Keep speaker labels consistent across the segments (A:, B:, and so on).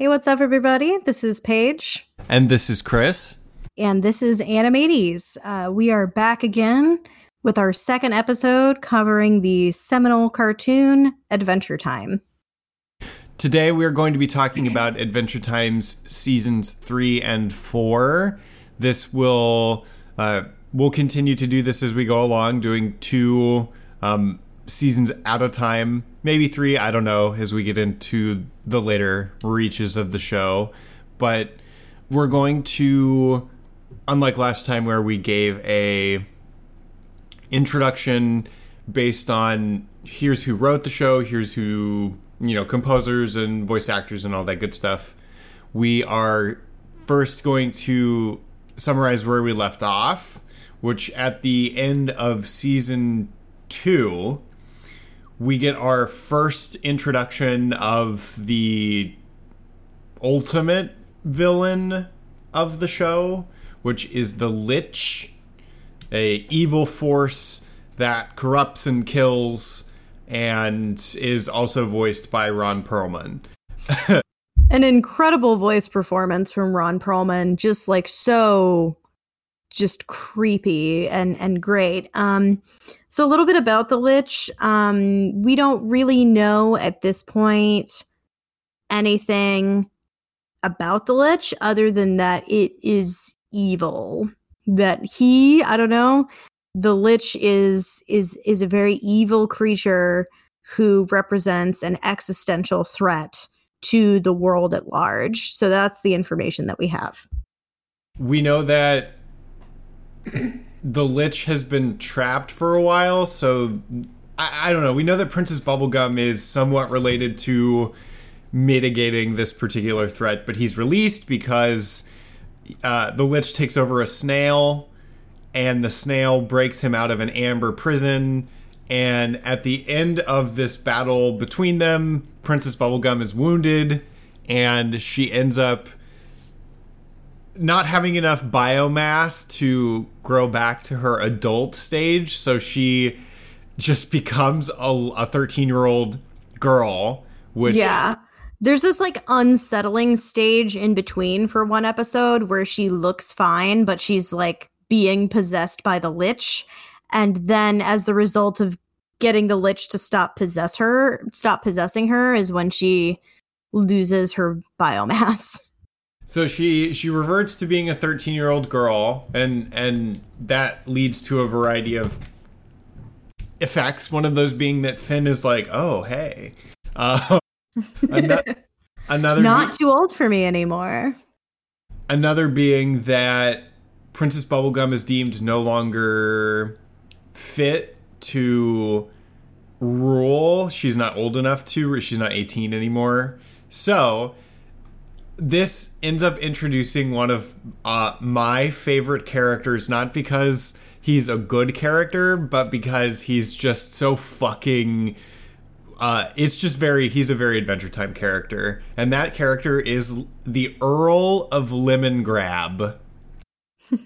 A: Hey, what's up, everybody? This is Paige.
B: And this is Chris.
A: And this is Animates. Uh, we are back again with our second episode covering the seminal cartoon Adventure Time.
B: Today, we are going to be talking about Adventure Time's seasons three and four. This will, uh, we'll continue to do this as we go along, doing two um, seasons at a time, maybe three, I don't know, as we get into the later reaches of the show. But we're going to, unlike last time where we gave a introduction based on here's who wrote the show, here's who, you know, composers and voice actors and all that good stuff. We are first going to summarize where we left off, which at the end of season two, we get our first introduction of the ultimate villain of the show, which is the Lich, a evil force that corrupts and kills and is also voiced by Ron Perlman.
A: An incredible voice performance from Ron Perlman, just like so just creepy and and great. Um so a little bit about the Lich. Um, we don't really know at this point anything about the Lich other than that it is evil. That he, I don't know, the Lich is is is a very evil creature who represents an existential threat to the world at large. So that's the information that we have.
B: We know that the Lich has been trapped for a while, so I, I don't know. We know that Princess Bubblegum is somewhat related to mitigating this particular threat, but he's released because uh, the Lich takes over a snail, and the snail breaks him out of an amber prison. And at the end of this battle between them, Princess Bubblegum is wounded, and she ends up not having enough biomass to grow back to her adult stage, so she just becomes a 13 year old girl. Which
A: yeah, there's this like unsettling stage in between for one episode where she looks fine, but she's like being possessed by the lich, and then as the result of getting the lich to stop possess her, stop possessing her, is when she loses her biomass.
B: So she she reverts to being a 13 year old girl, and and that leads to a variety of effects. One of those being that Finn is like, oh hey, uh,
A: another, another not be- too old for me anymore.
B: Another being that Princess Bubblegum is deemed no longer fit to rule. She's not old enough to. She's not 18 anymore. So this ends up introducing one of uh, my favorite characters, not because he's a good character, but because he's just so fucking. Uh, it's just very. He's a very Adventure Time character, and that character is the Earl of Lemongrab.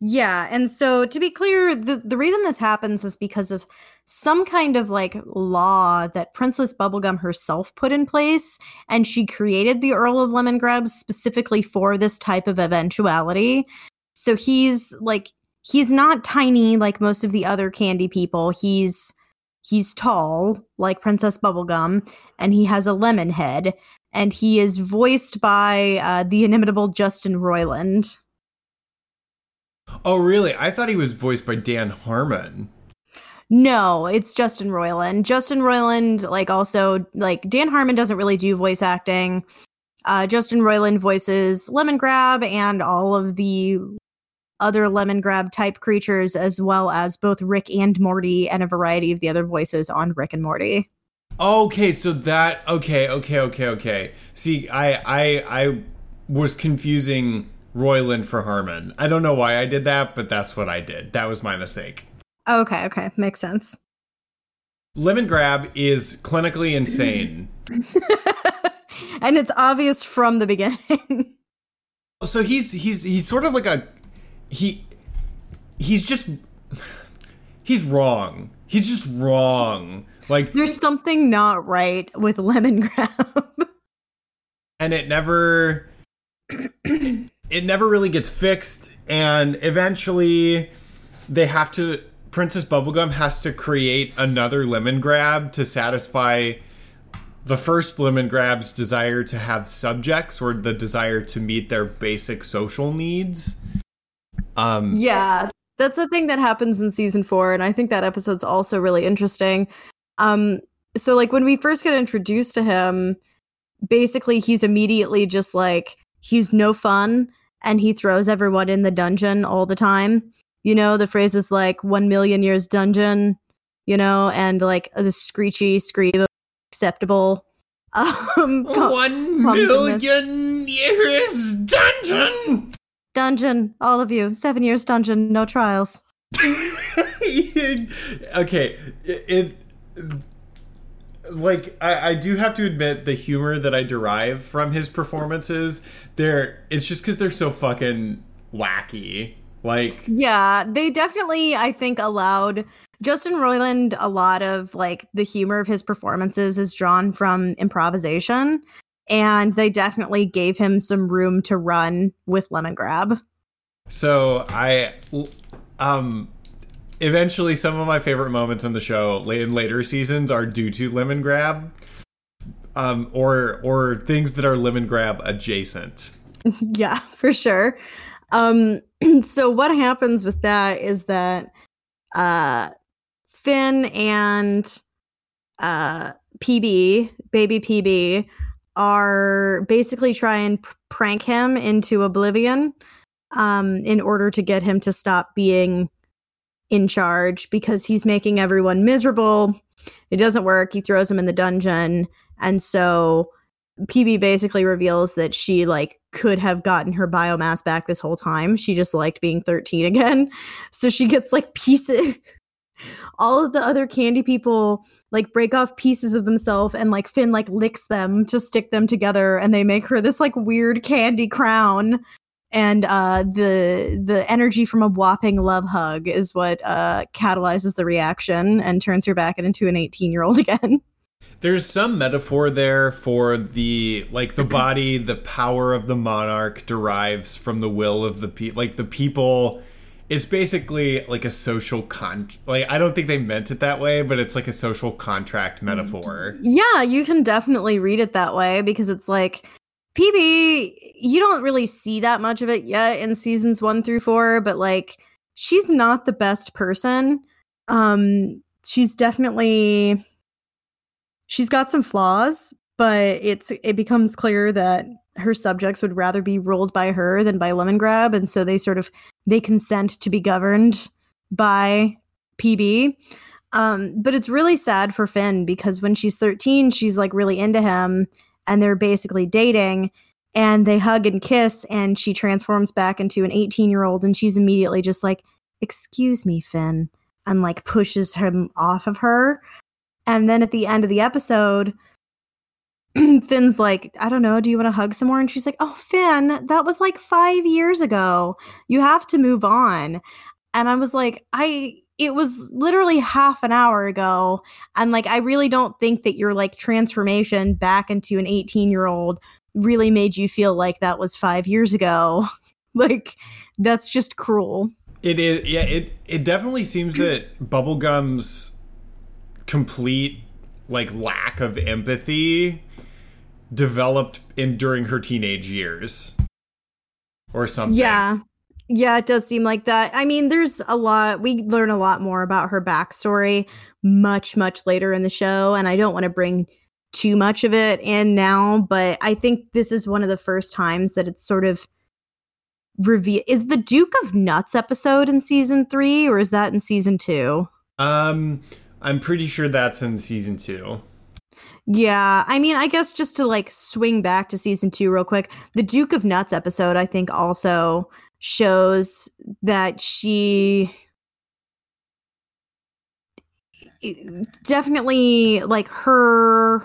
A: Yeah, and so to be clear, the the reason this happens is because of some kind of like law that Princess Bubblegum herself put in place, and she created the Earl of Lemongrab specifically for this type of eventuality. So he's like he's not tiny like most of the other candy people. He's he's tall like Princess Bubblegum, and he has a lemon head, and he is voiced by uh, the inimitable Justin Roiland.
B: Oh, really? I thought he was voiced by Dan Harmon.
A: No, it's Justin Roiland. Justin Roiland, like also like Dan Harmon doesn't really do voice acting. Uh, Justin Roiland voices Lemon Lemongrab and all of the other Lemon Lemongrab type creatures, as well as both Rick and Morty and a variety of the other voices on Rick and Morty.
B: Okay, so that okay, okay, okay, okay. See, I I I was confusing Roiland for Harmon. I don't know why I did that, but that's what I did. That was my mistake.
A: Oh, okay, okay. Makes sense.
B: Lemongrab is clinically insane.
A: and it's obvious from the beginning.
B: so he's he's he's sort of like a he he's just he's wrong. He's just wrong. Like
A: there's something not right with Lemongrab.
B: and it never it never really gets fixed and eventually they have to Princess Bubblegum has to create another Lemongrab to satisfy the first Lemongrab's desire to have subjects or the desire to meet their basic social needs.
A: Um, yeah, that's the thing that happens in season four, and I think that episode's also really interesting. Um, so like when we first get introduced to him, basically he's immediately just like he's no fun and he throws everyone in the dungeon all the time. You know, the phrase is like one million years dungeon, you know, and like the screechy scream acceptable.
B: Um, one million years dungeon.
A: Dungeon, all of you. Seven years dungeon, no trials.
B: okay, it, it like I, I do have to admit the humor that I derive from his performances there it's just because they're so fucking wacky like
A: yeah they definitely I think allowed Justin Roiland a lot of like the humor of his performances is drawn from improvisation and they definitely gave him some room to run with Lemongrab.
B: So I um eventually some of my favorite moments in the show late in later seasons are due to Lemongrab. Um, or or things that are Lemongrab adjacent.
A: yeah, for sure. Um, so what happens with that is that uh, Finn and uh, PB, baby PB, are basically trying to prank him into oblivion um, in order to get him to stop being in charge because he's making everyone miserable. It doesn't work. He throws him in the dungeon. And so PB basically reveals that she like could have gotten her biomass back this whole time. She just liked being 13 again. So she gets like pieces all of the other candy people like break off pieces of themselves and like Finn like licks them to stick them together and they make her this like weird candy crown and uh, the the energy from a whopping love hug is what uh, catalyzes the reaction and turns her back into an 18 year old again.
B: There's some metaphor there for the like the body, the power of the monarch derives from the will of the people. Like the people, it's basically like a social con. Like I don't think they meant it that way, but it's like a social contract metaphor.
A: Yeah, you can definitely read it that way because it's like PB, you don't really see that much of it yet in seasons one through four, but like she's not the best person. Um, she's definitely she's got some flaws, but it's it becomes clear that her subjects would rather be ruled by her than by Lemongrab, and so they sort of they consent to be governed by PB. Um, but it's really sad for Finn because when she's 13, she's like really into him and they're basically dating and they hug and kiss and she transforms back into an 18 year old and she's immediately just like excuse me finn and like pushes him off of her and then at the end of the episode finn's like i don't know do you want to hug some more? And she's like oh finn that was like five years ago. You have to move on. And i was like i it was literally half an hour ago. And like i really don't think that your like transformation back into an 18 year old really made you feel like that was five years ago. Like that's just cruel.
B: It is yeah it it definitely seems that bubblegum's complete like lack of empathy developed in during her teenage years or something
A: yeah yeah, it does seem like that. I mean, there's a lot, we learn a lot more about her backstory much, much later in the show. And I don't want to bring too much of it in now, but I think this is one of the first times that it's sort of reveal. Is the Duke of Nuts episode in season three or is that in season two?
B: Um, I'm pretty sure that's in season two.
A: Yeah, I mean, I guess just to like swing back to season two real quick, the Duke of Nuts episode, I think also shows that she definitely like her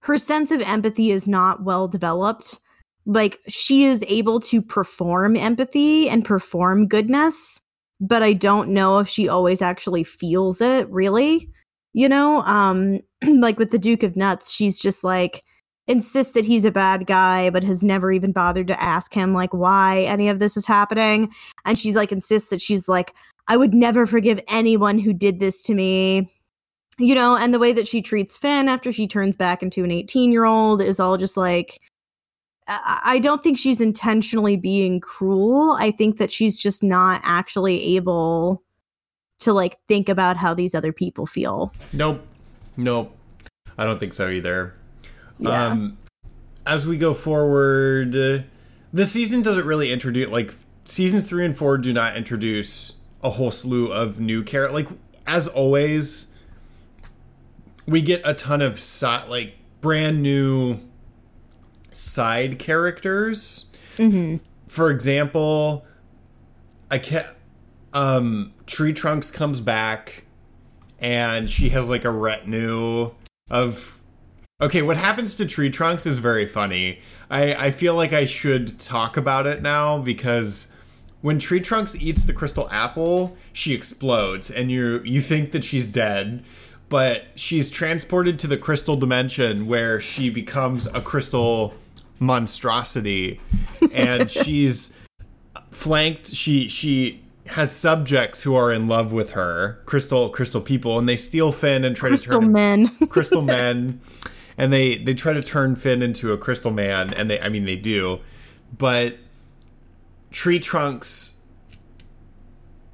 A: her sense of empathy is not well developed like she is able to perform empathy and perform goodness but i don't know if she always actually feels it really you know um like with the duke of nuts she's just like insists that he's a bad guy, but has never even bothered to ask him like why any of this is happening. And she's like insists that she's like, I would never forgive anyone who did this to me. You know, and the way that she treats Finn after she turns back into an 18 year old is all just like, I don't think she's intentionally being cruel. I think that she's just not actually able to like think about how these other people feel.
B: Nope. Nope. I don't think so either.
A: Yeah.
B: Um, as we go forward, uh, the season doesn't really introduce like seasons three and four do not introduce a whole slew of new characters. Like as always, we get a ton of si- like brand new side characters.
A: Mm-hmm.
B: For example, I can't. Um, Tree Trunks comes back, and she has like a retinue of Okay, what happens to tree trunks is very funny. I, I feel like I should talk about it now because when tree trunks eats the crystal apple, she explodes and you you think that she's dead, but she's transported to the crystal dimension where she becomes a crystal monstrosity. And she's flanked she she has subjects who are in love with her, crystal crystal people, and they steal Finn and try
A: Crystal
B: to turn
A: men.
B: crystal men. And they they try to turn Finn into a crystal man and they I mean they do. But Tree Trunks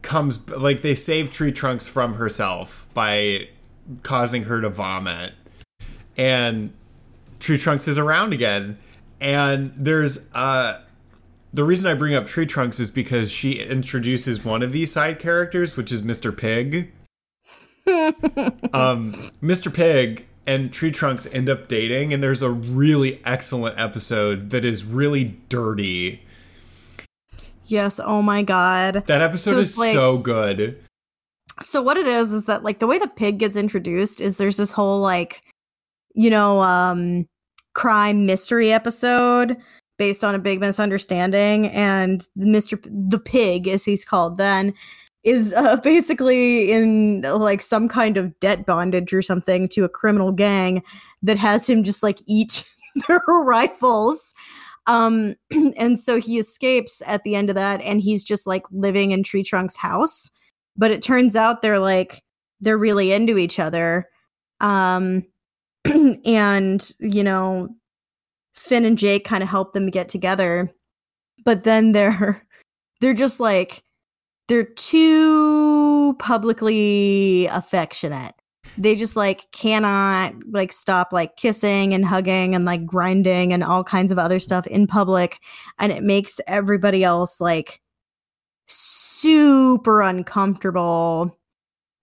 B: comes like they save Tree Trunks from herself by causing her to vomit. And Tree Trunks is around again and there's uh the reason I bring up Tree Trunks is because she introduces one of these side characters, which is Mr. Pig. um, Mr. Pig and Tree Trunks end up dating, and there's a really excellent episode that is really dirty.
A: yes. Oh my god.
B: That episode
A: So
B: is
A: like-
B: so good.
A: So what it is is that like the way the pig gets introduced is there's this whole like, you know, um, crime mystery episode based on a big misunderstanding, and Mr. P- the pig, as he's called then, is uh, basically in like some kind of debt bondage or something to a criminal gang that has him just like eat their rifles. Um, and so he escapes at the end of that, and he's just like living in Tree Trunk's house. But it turns out they're like they're really into each other. Um, and you know, Finn and Jake kind of help them get together, but then they're they're just like they're too publicly affectionate. They just like cannot like stop like kissing and hugging and like grinding and all kinds of other stuff in public and it makes everybody else like super uncomfortable.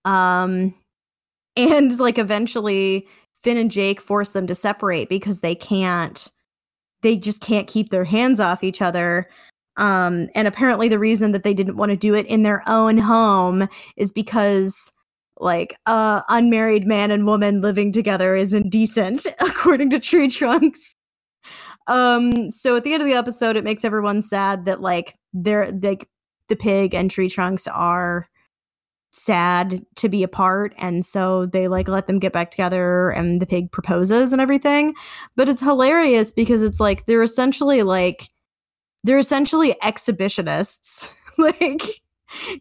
A: Um and like eventually Finn and Jake force them to separate because they can't they just can't keep their hands off each other. Um and apparently the reason that they didn't want to do it in their own home is because like uh unmarried man and woman living together is indecent according to Tree Trunks. Um so at the end of the episode it makes everyone sad that like they're like the pig and Tree Trunks are sad to be apart and so they like let them get back together and the pig proposes and everything. But it's hilarious because it's like they're essentially like they're essentially exhibitionists. Like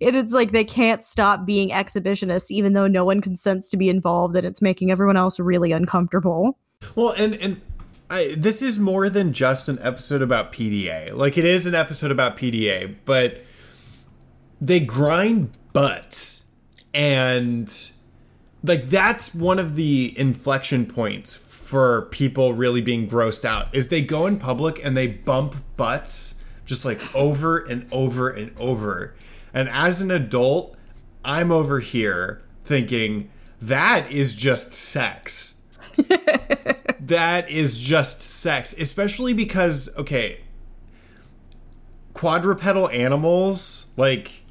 A: it is like they can't stop being exhibitionists even though no one consents to be involved and it's making everyone else really uncomfortable.
B: Well, and and I, this is more than just an episode about PDA. Like it is an episode about PDA, but they grind butts and like that's one of the inflection points for people really being grossed out is they go in public and they bump butts just like over and over and over. And as an adult, I'm over here thinking that is just sex. that is just sex, especially because okay, quadrupedal animals like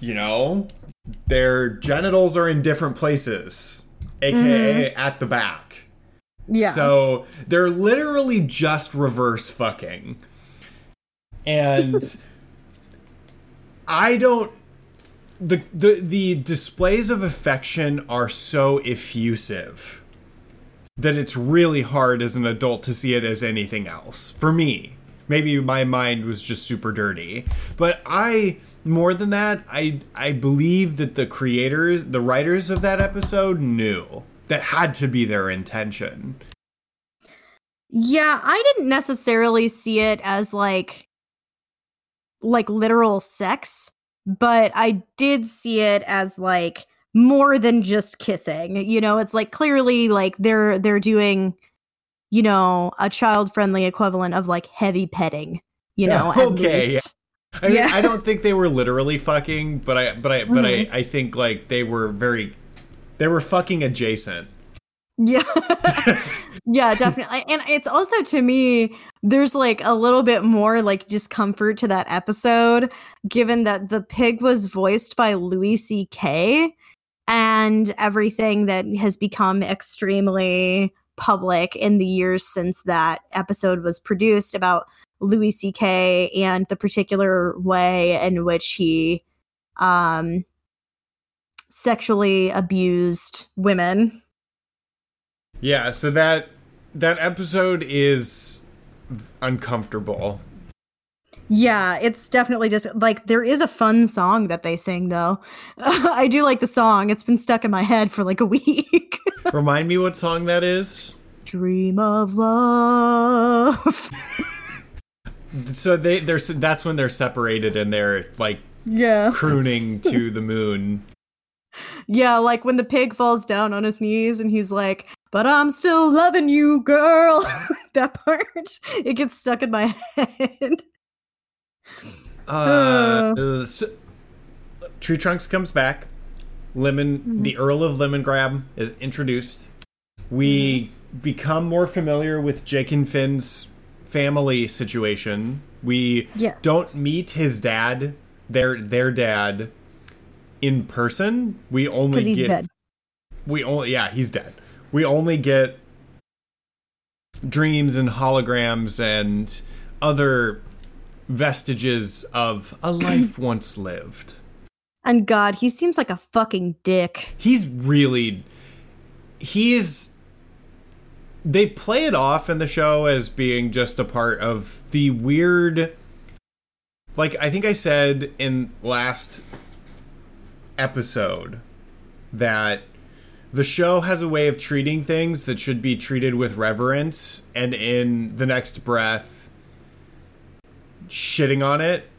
B: you know, their genitals are in different places, aka mm-hmm. at the back.
A: yeah
B: So they're literally just reverse fucking. And I don't the, the the displays of affection are so effusive. that it's really hard as an adult to see it as anything else. For me, maybe my mind was just super dirty, but I more than that, I I believe that the creators, the writers of that episode knew that had to be their intention.
A: Yeah, I didn't necessarily see it as like like literal sex, but I did see it as like more than just kissing. You know, it's like clearly like they're they're doing you know, a child-friendly equivalent of like heavy petting, you know.
B: okay. I mean. I don't think they were literally fucking, but I but I but mm-hmm. I I think like they were very they were fucking adjacent.
A: Yeah. yeah, definitely. And it's also to me, there's like a little bit more like discomfort to that episode, given that the pig was voiced by Louis C.K. and everything that has become extremely public in the years since that episode was produced about Louis C.K. and the particular way in which he um, sexually abused women.
B: Yeah, so that that episode is uncomfortable.
A: Yeah, it's definitely just like there is a fun song that they sing though. I do like the song. It's been stuck in my head for like a week.
B: Remind me what song that is.
A: Dream of love.
B: so they they're that's when they're separated and they're like
A: yeah
B: crooning to the moon.
A: Yeah, like when the pig falls down on his knees and he's like, "But I'm still loving you, girl." that part it gets stuck in my head.
B: Uh, uh. So, Tree Trunks comes back. Lemon, mm-hmm. the Earl of Lemongrab is introduced. We mm-hmm. become more familiar with Jake and Finn's family situation. We
A: yes.
B: don't meet his dad, their their dad, in person. We only
A: he's
B: get
A: dead.
B: we only yeah he's dead. We only get dreams and holograms and other vestiges of a life once lived.
A: And God, he seems like a fucking dick.
B: He's really he is they play it off in the show as being just a part of the weird like I think I said in last episode that the show has a way of treating things that should be treated with reverence and in the next breath shitting on it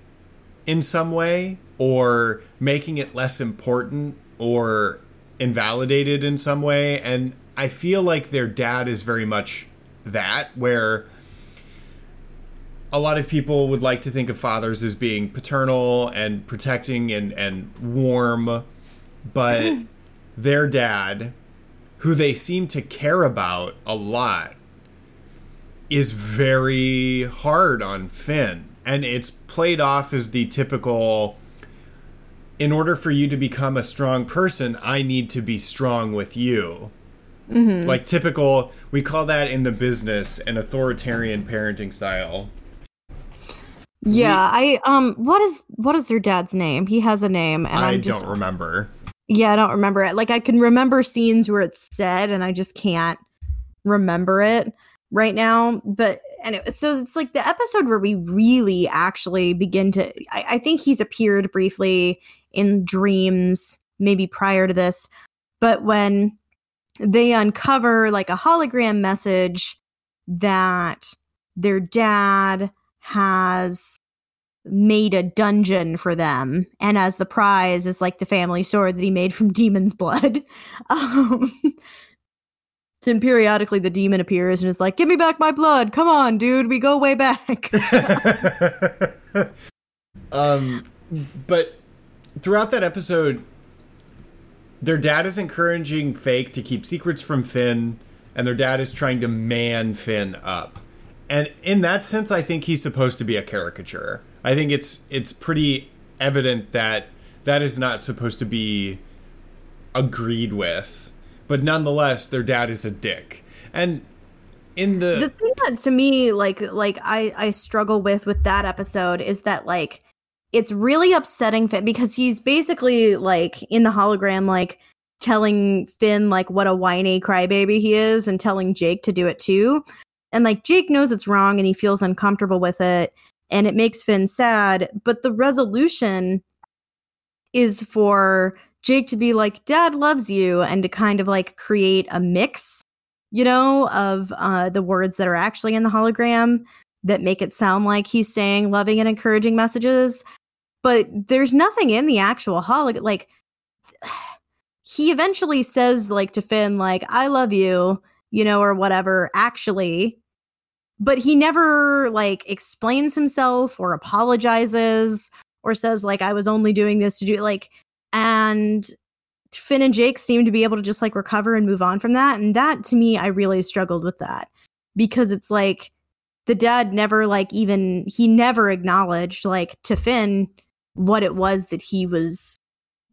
B: in some way or making it less important or invalidated in some way. And I feel like their dad is very much that, where a lot of people would like to think of fathers as being paternal and protecting and, and warm, but their dad, who they seem to care about a lot, is very hard on Finn. And it's played off as the typical in order for you to become a strong person, I need to be strong with you. Mm-hmm. Like typical, we call that in the business an authoritarian parenting style.
A: Yeah, we, I um, what is what is their dad's name? He has a name, and I just,
B: don't remember.
A: Yeah, I don't remember it. Like I can remember scenes where it's said, and I just can't remember it right now. But anyway, so it's like the episode where we really actually begin to. I, I think he's appeared briefly in dreams, maybe prior to this, but when they uncover like a hologram message that their dad has made a dungeon for them and as the prize is like the family sword that he made from demon's blood. Um then periodically the demon appears and is like give me back my blood! Come on dude we go way back.
B: Um but throughout that episode their dad is encouraging Jake to keep secrets from Finn, and their dad is trying to man Finn up. And in that sense, I think he's supposed to be a caricature. I think it's it's pretty evident that that is not supposed to be agreed with. But nonetheless, their dad is a dick. And in the
A: the thing that to me like like I I struggle with with that episode is that like it's really upsetting Finn because he's basically like in the hologram like telling Finn like what a whiny crybaby he is and telling Jake to do it too. And like Jake knows it's wrong and he feels uncomfortable with it and it makes Finn sad, but the resolution is for Jake to be like dad loves you and to kind of like create a mix, you know, of uh the words that are actually in the hologram that make it sound like he's saying loving and encouraging messages, but there's nothing in the actual hologram like he eventually says like to Finn like I love you, you know, or whatever actually. But he never like explains himself or apologizes or says like I was only doing this to do like and Finn and Jake seem to be able to just like recover and move on from that and that to me I really struggled with that because it's like the dad never like even he never acknowledged like to Finn what it was that he was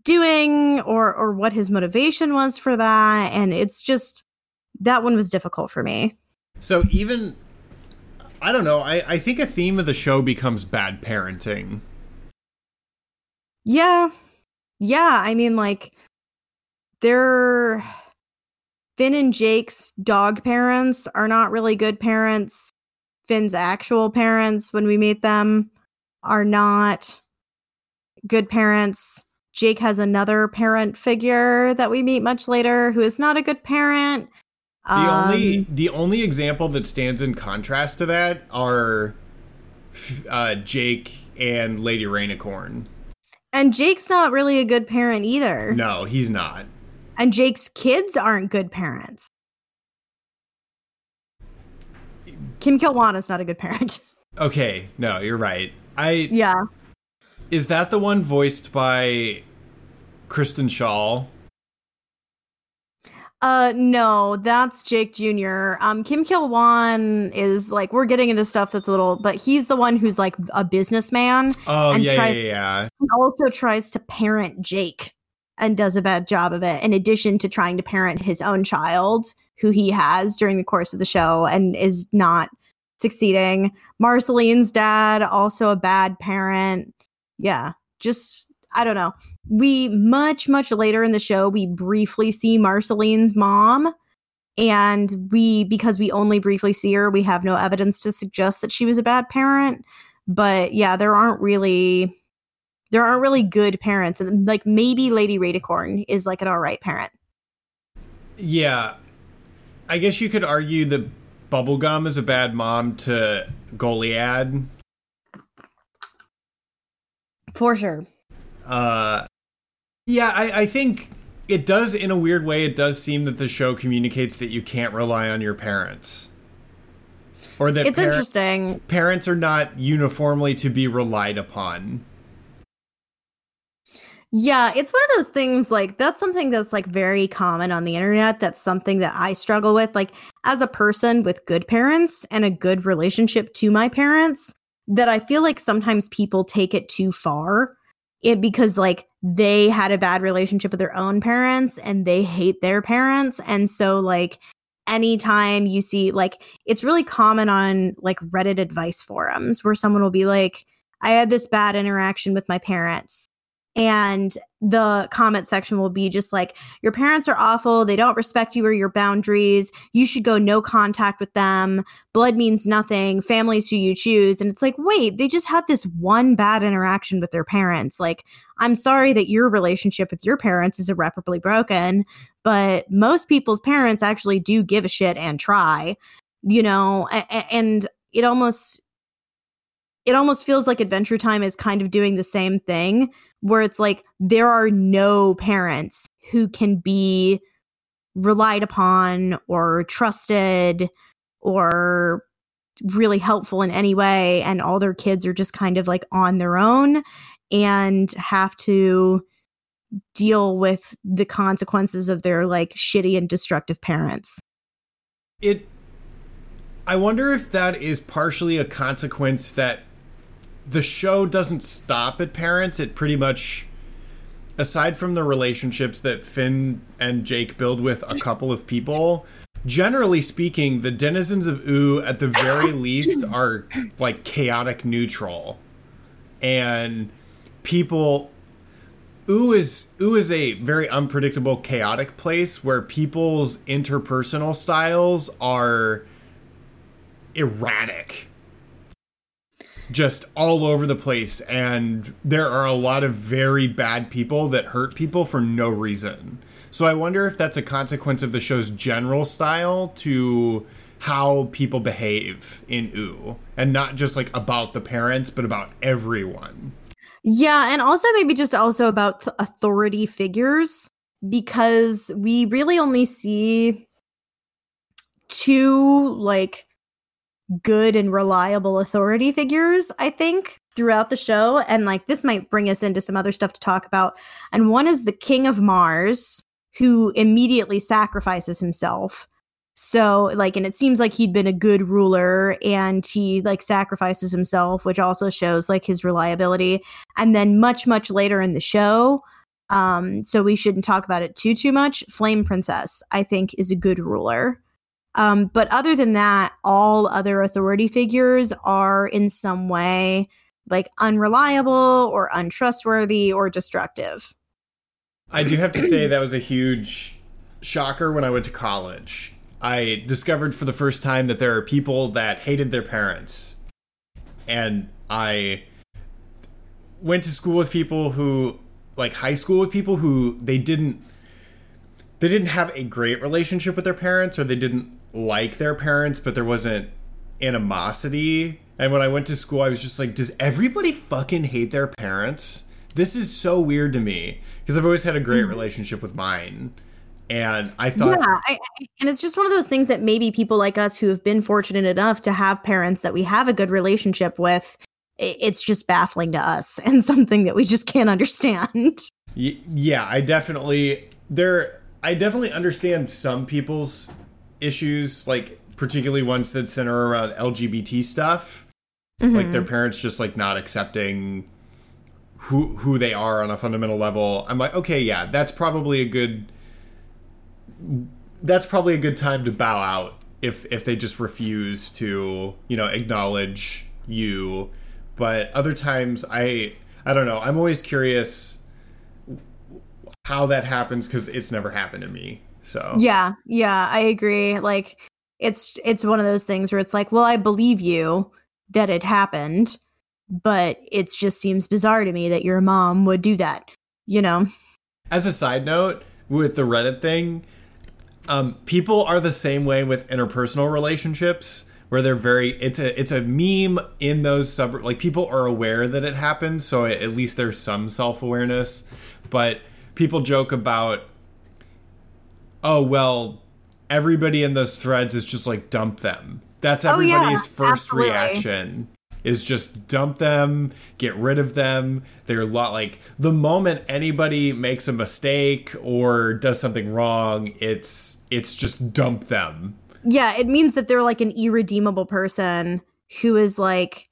A: doing or or what his motivation was for that. And it's just that one was difficult for me.
B: So even i don't know i i think a theme of the show becomes bad parenting.
A: Yeah. Yeah i mean like they're finn and jake's dog parents are not really good parents finn's actual parents when we meet them are not good parents Jake has another parent figure that we meet much later who is not a good parent.
B: The um, only the only example that stands in contrast to that are uh, Jake and Lady Rainicorn.
A: And Jake's not really a good parent either.
B: No, he's not.
A: And Jake's kids aren't good parents. Kim Kil-whan is not a good parent.
B: Okay, no, you're right. I
A: Yeah.
B: Is that the one voiced by Kristen Schaal?
A: Uh, no, that's Jake Jr. Um, Kim Kil-whan is like we're getting into stuff that's a little, but he's the one who's like a businessman.
B: Oh and yeah, tries, yeah, yeah.
A: He also tries to parent Jake and does a bad job of it. In addition to trying to parent his own child, who he has during the course of the show, and is not succeeding. Marceline's dad also a bad parent yeah, just I don't know. We much much later in the show we briefly see Marceline's mom and we because we only briefly see her, we have no evidence to suggest that she was a bad parent, but yeah, there aren't really there aren't really good parents and like maybe Lady Rainicorn is like an all right parent.
B: Yeah. I guess you could argue that Bubblegum is a bad mom to Goliad
A: for sure.
B: Uh, yeah, I, I think it does, in a weird way, it does seem that the show communicates that you can't rely on your parents. Or that
A: it's par- interesting.
B: Parents are not uniformly to be relied upon.
A: Yeah, it's one of those things like that's something that's like very common on the internet. That's something that I struggle with. Like, as a person with good parents and a good relationship to my parents, that I feel like sometimes people take it too far. It because like they had a bad relationship with their own parents and they hate their parents and so like anytime you see like it's really common on like Reddit advice forums where someone will be like I had this bad interaction with my parents and the comment section will be just like your parents are awful. They don't respect you or your boundaries. You should go no contact with them. Blood means nothing. Families who you choose. And it's like wait they just had this one bad interaction with their parents. Like i'm sorry that your relationship with your parents is irreparably broken but most people's parents actually do give a shit and try you know and it almost it almost feels like Adventure Time is kind of doing the same thing, where it's like there are no parents who can be relied upon or trusted or really helpful in any way. And all their kids are just kind of like on their own and have to deal with the consequences of their like shitty and destructive parents.
B: It I wonder if that is partially a consequence that the show doesn't stop at parents. It pretty much, aside from the relationships that Finn and Jake build with a couple of people, generally speaking, the denizens of Ooo, at the very least, are like chaotic neutral. And people Ooo is Ooo is a very unpredictable, chaotic place where people's interpersonal styles are erratic. Just all over the place, and there are a lot of very bad people that hurt people for no reason. So I wonder if that's a consequence of the show's general style to how people behave in Ooo, and not just like about the parents, but about everyone.
A: Yeah, and also maybe just also about th- authority figures because we really only see two like good and reliable authority figures, I think, throughout the show. And like this might bring us into some other stuff to talk about. And one is the King of Mars, who immediately sacrifices himself so like and it seems like he'd been a good ruler and he like sacrifices himself which also shows like his reliability and then much much later in the show um so we shouldn't talk about it too too much flame princess i think is a good ruler um but other than that all other authority figures are in some way like unreliable or untrustworthy or destructive
B: i do have to say that was a huge shocker when i went to college I discovered for the first time that there are people that hated their parents. And I went to school with people who like high school with people who they didn't they didn't have a great relationship with their parents or they didn't like their parents but there wasn't animosity and when I went to school I was just like does everybody fucking hate their parents? This is so weird to me because I've always had a great mm-hmm. relationship with mine and I thought,
A: yeah, I, and it's just one of those things that maybe people like us who have been fortunate enough to have parents that we have a good relationship with, it's just baffling to us and something that we just can't understand.
B: Yeah, I definitely there. I definitely understand some people's issues, like particularly ones that center around LGBT stuff, mm-hmm. like their mm-hmm. parents just like not accepting who who they are on a fundamental level. I'm like, okay, yeah, that's probably a good that's probably a good time to bow out if if they just refuse to you know acknowledge you but other times i i don't know i'm always curious how that happens because it's never happened to me so
A: yeah yeah i agree like it's it's one of those things where it's like well i believe you that it happened but it just seems bizarre to me that your mom would do that you know?
B: As a side note with the reddit thing um, people are the same way with interpersonal relationships where they're very it's a it's a meme in those sub like people are aware that it happens so at least there's some self-awareness but people joke about oh well everybody in those threads is just like dump them that's everybody's oh, yeah, first absolutely. reaction is just dump them, get rid of them. They're a lot like the moment anybody makes a mistake or does something wrong, it's it's just dump them.
A: Yeah, it means that they're like an irredeemable person who is like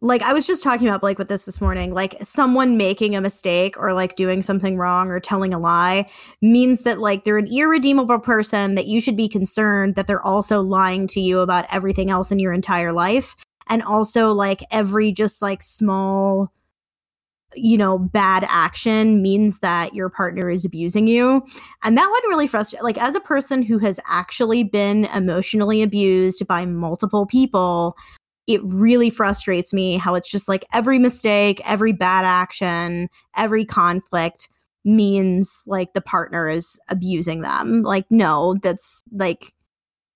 A: like I was just talking about Blake with this this morning, like someone making a mistake or like doing something wrong or telling a lie means that like they're an irredeemable person that you should be concerned that they're also lying to you about everything else in your entire life. And also like every just like small you know bad action means that your partner is abusing you. And that would really frustrate like as a person who has actually been emotionally abused by multiple people it really frustrates me how it's just like every mistake every bad action every conflict means like the partner is abusing them. Like no that's like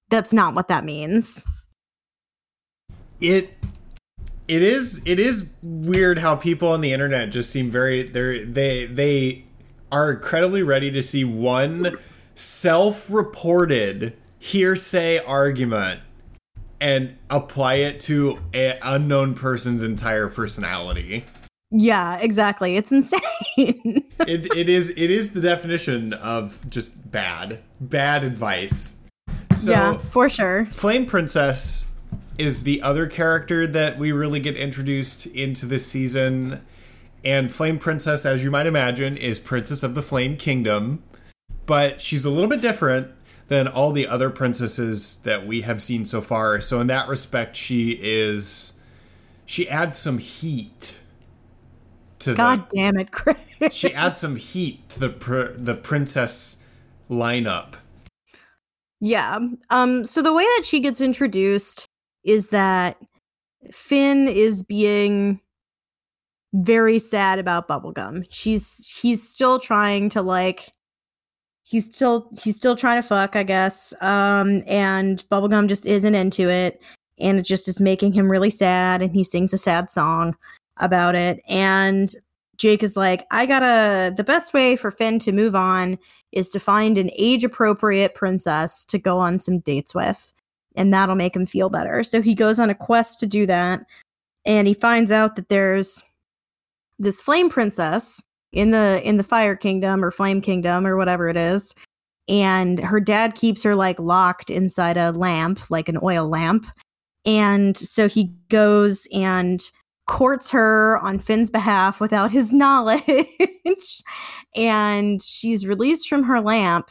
A: that's not what that means.
B: It it is it is weird how people on the internet just seem very they they they are incredibly ready to see one self-reported hearsay argument and apply it to an unknown person's entire personality.
A: Yeah, exactly. It's insane.
B: it, it is it is the definition of just bad bad advice.
A: So, yeah, for sure.
B: Flame Princess is the other character that we really get introduced into this season. And Flame Princess, as you might imagine, is Princess of the Flame Kingdom. But she's a little bit different than all the other princesses that we have seen so far. So in that respect, she is she adds some heat
A: to God the, damn it, Chris.
B: she adds some heat to the pr- the princess lineup.
A: Yeah. Um so the way that she gets introduced is that Finn is being very sad about bubblegum. She's he's still trying to like he's still he's still trying to fuck, I guess. Um and bubblegum just isn't into it and it just is making him really sad and he sings a sad song about it and Jake is like, I gotta, the best way for Finn to move on is to find an age appropriate princess to go on some dates with, and that'll make him feel better. So he goes on a quest to do that, and he finds out that there's this flame princess in the in the fire kingdom or flame kingdom or whatever it is and her dad keeps her like locked inside a lamp like an oil lamp and so he goes and courts her on Finn's behalf without his knowledge. and she's released from her lamp.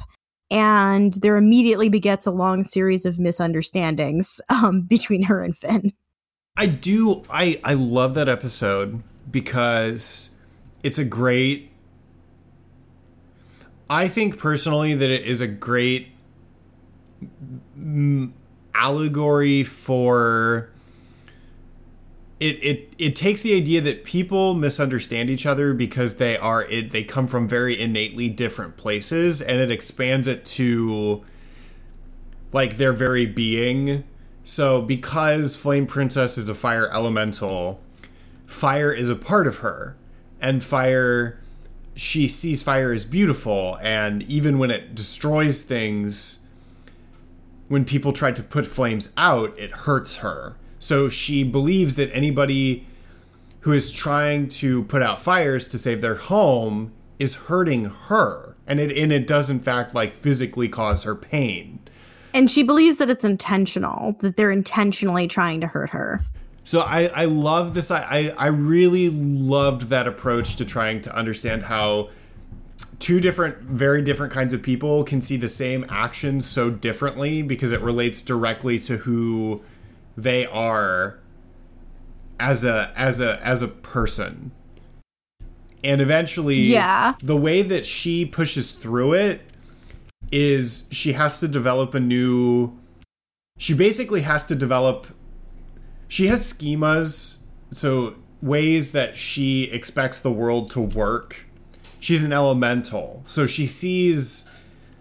A: And there immediately begets a long series of misunderstandings um, between her and Finn.
B: I do. I I love that episode because it's a great. I think personally that it is a great allegory for it, it it takes the idea that people misunderstand each other because they are it, they come from very innately different places and it expands it to like their very being so because flame princess is a fire elemental fire is a part of her and fire she sees fire as beautiful and even when it destroys things when people try to put flames out it hurts her so she believes that anybody who is trying to put out fires to save their home is hurting her. And it and it does in fact like physically cause her pain.
A: And she believes that it's intentional, that they're intentionally trying to hurt her.
B: So I, I love this. I, I really loved that approach to trying to understand how two different, very different kinds of people can see the same action so differently because it relates directly to who they are as a as a as a person and eventually
A: yeah
B: the way that she pushes through it is she has to develop a new she basically has to develop she has schemas so ways that she expects the world to work she's an elemental so she sees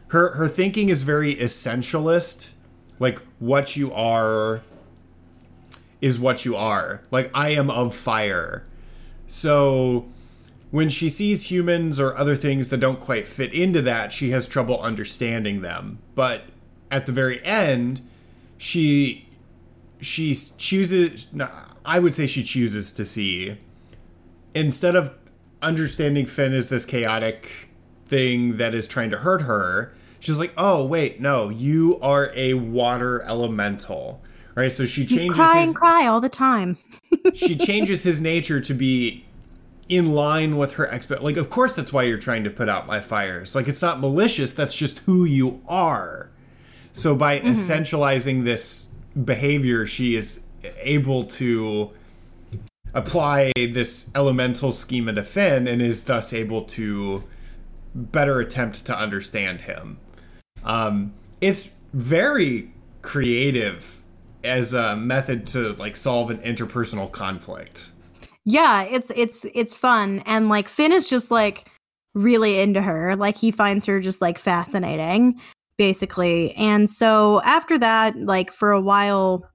B: her her thinking is very essentialist like what you are is what you are. Like, I am of fire. So, when she sees humans or other things that don't quite fit into that, she has trouble understanding them. But at the very end, she she chooses I would say she chooses to see instead of understanding Finn as this chaotic thing that is trying to hurt her, she's like, "Oh, wait, no, you are a water elemental." right? So she changes.
A: You cry his, and cry all the time.
B: she changes his nature to be in line with her expect. Like, of course, that's why you're trying to put out my fires. Like, it's not malicious. That's just who you are. So by mm-hmm. essentializing this behavior, she is able to apply this elemental schema to Finn and is thus able to better attempt to understand him. Um, it's very creative as a method to like solve an interpersonal conflict.
A: Yeah, it's it's it's fun and like Finn is just like really into her. Like he finds her just like fascinating basically. And so after that like for a while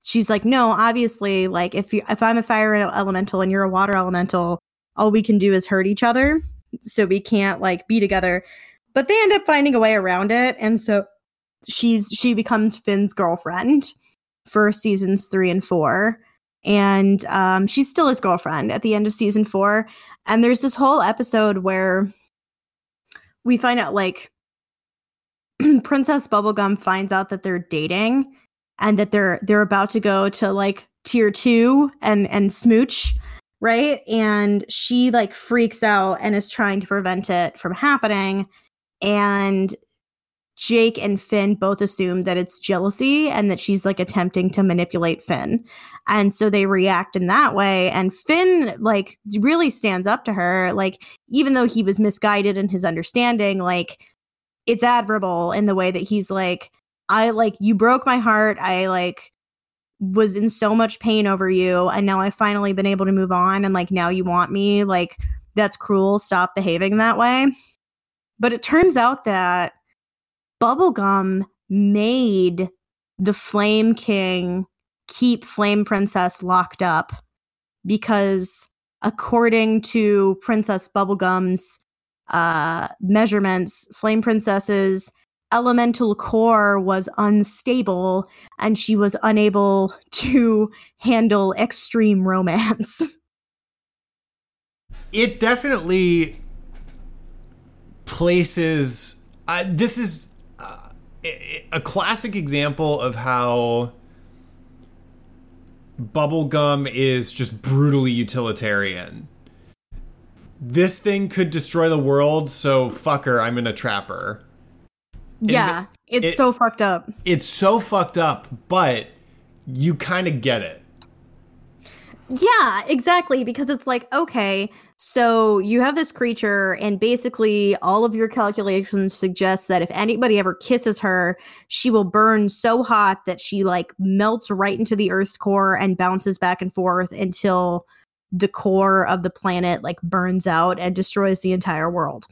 A: she's like no, obviously like if you if I'm a fire elemental and you're a water elemental, all we can do is hurt each other. So we can't like be together. But they end up finding a way around it and so she's she becomes Finn's girlfriend for seasons three and four. And um, she's still his girlfriend at the end of season four. And there's this whole episode where we find out like Princess Bubblegum finds out that they're dating and that they're they're about to go to like tier two and and smooch right and she like freaks out and is trying to prevent it from happening and Jake and Finn both assume that it's jealousy and that she's like attempting to manipulate Finn. And so they react in that way. And Finn, like, really stands up to her. Like, even though he was misguided in his understanding, like, it's admirable in the way that he's like, I like, you broke my heart. I like, was in so much pain over you. And now I've finally been able to move on. And like, now you want me. Like, that's cruel. Stop behaving that way. But it turns out that Bubblegum made the Flame King keep Flame Princess locked up because, according to Princess Bubblegum's uh, measurements, Flame Princess's elemental core was unstable and she was unable to handle extreme romance.
B: It definitely places. Uh, this is a classic example of how bubblegum is just brutally utilitarian. This thing could destroy the world, so fuck her, I'm in a trapper.
A: Yeah, it's it, so fucked up.
B: It's so fucked up, but you kind of get it.
A: Yeah, exactly. Because it's like, okay, so you have this creature, and basically all of your calculations suggest that if anybody ever kisses her, she will burn so hot that she like melts right into the Earth's core and bounces back and forth until the core of the planet like burns out and destroys the entire world.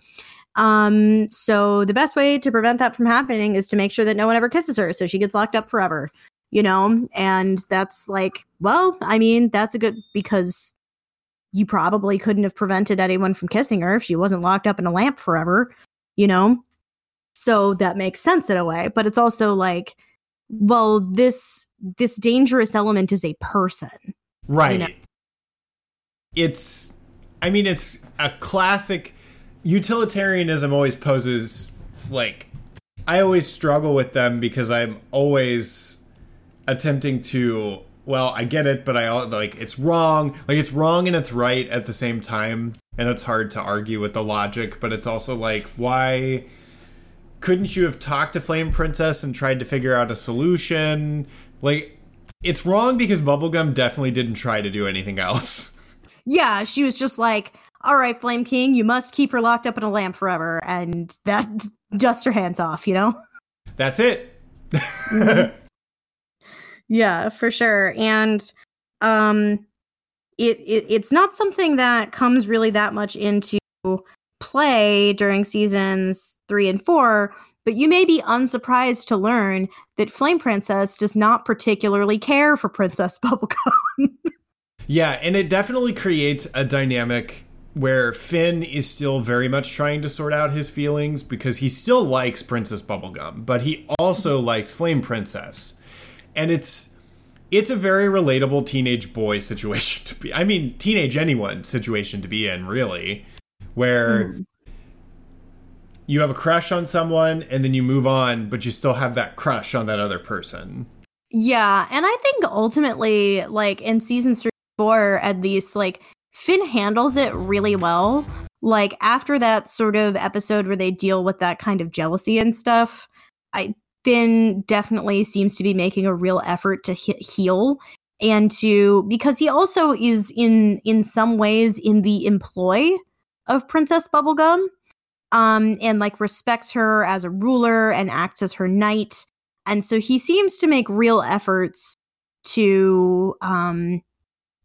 A: Um, so the best way to prevent that from happening is to make sure that no one ever kisses her, so she gets locked up forever you know? And that's like, well, I mean, that's a good because you probably couldn't have prevented anyone from kissing her if she wasn't locked up in a lamp forever, you know? So that makes sense in a way, but it's also like, well, this this dangerous element is a person.
B: Right. You know? It's I mean it's a classic utilitarianism always poses like I always struggle with them because I'm always attempting to well, I get it, but I like it's wrong. Like it's wrong and it's right at the same time, and it's hard to argue with the logic. But it's also like, why couldn't you have talked to Flame Princess and tried to figure out a solution? Like, it's wrong because Bubblegum definitely didn't try to do anything else.
A: Yeah, she was just like, "All right, Flame King, you must keep her locked up in a lamp forever," and that dusts her hands off. You know.
B: That's it. mm-hmm.
A: Yeah, for sure. And um it, it it's not something that comes really that much into play during seasons 3 and 4, but you may be unsurprised to learn that Flame Princess does not particularly care for Princess Bubblegum.
B: Yeah, and it definitely creates a dynamic where Finn is still very much trying to sort out his feelings because he still likes Princess Bubblegum, but he also likes Flame Princess and it's it's a very relatable teenage boy situation to be. I mean, teenage anyone situation to be in, really, where mm. you have a crush on someone and then you move on, but you still have that crush on that other person.
A: Yeah, and I think ultimately, like in season three, four, at least, like Finn handles it really well. Like after that sort of episode where they deal with that kind of jealousy and stuff, I Finn definitely seems to be making a real effort to he- heal and to because he also is in in some ways in the employ of Princess Bubblegum um and like respects her as a ruler and acts as her knight and so he seems to make real efforts to um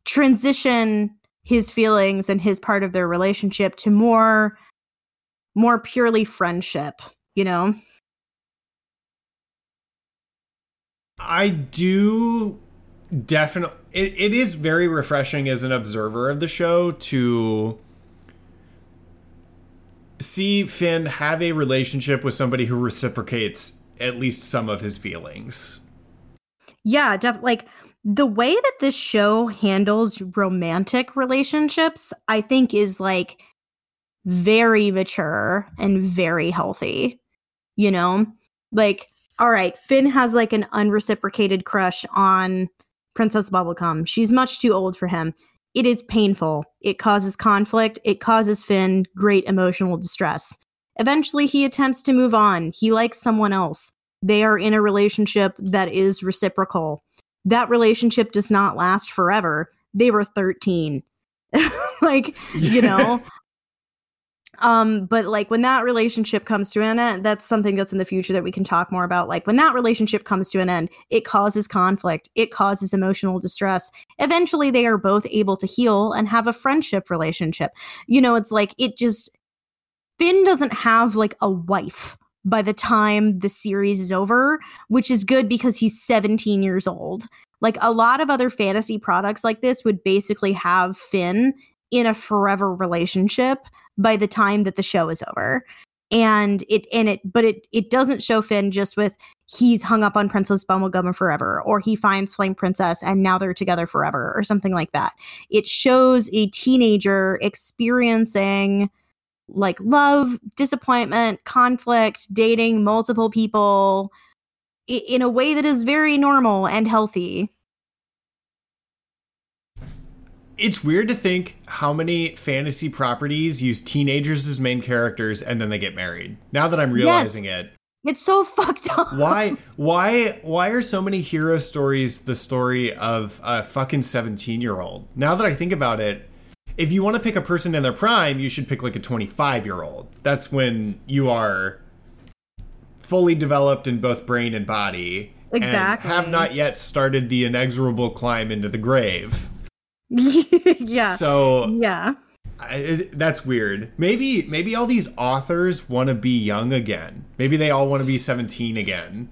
A: transition his feelings and his part of their relationship to more more purely friendship you know
B: I do definitely. It, it is very refreshing as an observer of the show to see Finn have a relationship with somebody who reciprocates at least some of his feelings.
A: Yeah, def- like the way that this show handles romantic relationships, I think is like very mature and very healthy. You know, like all right, Finn has like an unreciprocated crush on Princess Bubblegum. She's much too old for him. It is painful. It causes conflict. It causes Finn great emotional distress. Eventually, he attempts to move on. He likes someone else. They are in a relationship that is reciprocal. That relationship does not last forever. They were 13. like, you know, um, but like when that relationship comes to an end, that's something that's in the future that we can talk more about. Like when that relationship comes to an end, it causes conflict, it causes emotional distress. Eventually, they are both able to heal and have a friendship relationship. You know, it's like it just, Finn doesn't have like a wife by the time the series is over, which is good because he's 17 years old. Like a lot of other fantasy products like this would basically have Finn in a forever relationship by the time that the show is over. And it and it but it it doesn't show Finn just with he's hung up on Princess Bubblegum forever or he finds Flame Princess and now they're together forever or something like that. It shows a teenager experiencing like love, disappointment, conflict, dating multiple people in a way that is very normal and healthy.
B: it's weird to think how many fantasy properties use teenagers as main characters and then they get married. Now that I'm realizing yes. it.
A: It's so fucked up.
B: Why why why are so many hero stories the story of a fucking 17-year-old? Now that I think about it, if you want to pick a person in their prime, you should pick like a 25-year-old. That's when you are fully developed in both brain and body.
A: Exactly.
B: And have not yet started the inexorable climb into the grave.
A: yeah.
B: So
A: yeah,
B: I, that's weird. Maybe maybe all these authors want to be young again. Maybe they all want to be seventeen again.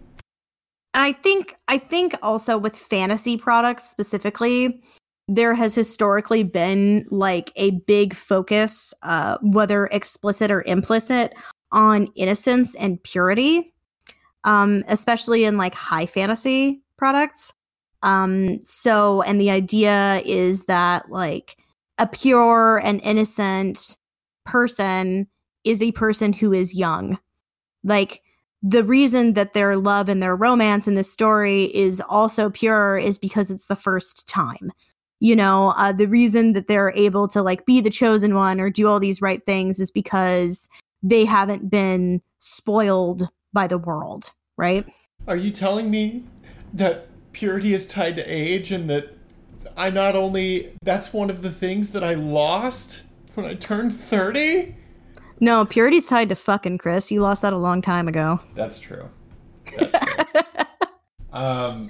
A: I think I think also with fantasy products specifically, there has historically been like a big focus, uh, whether explicit or implicit, on innocence and purity, um, especially in like high fantasy products. Um, so, and the idea is that like a pure and innocent person is a person who is young. Like the reason that their love and their romance in this story is also pure is because it's the first time. You know, uh, the reason that they're able to like be the chosen one or do all these right things is because they haven't been spoiled by the world, right?
B: Are you telling me that purity is tied to age and that I not only that's one of the things that I lost when I turned 30?
A: No, purity's tied to fucking Chris. You lost that a long time ago.
B: That's true. That's true. um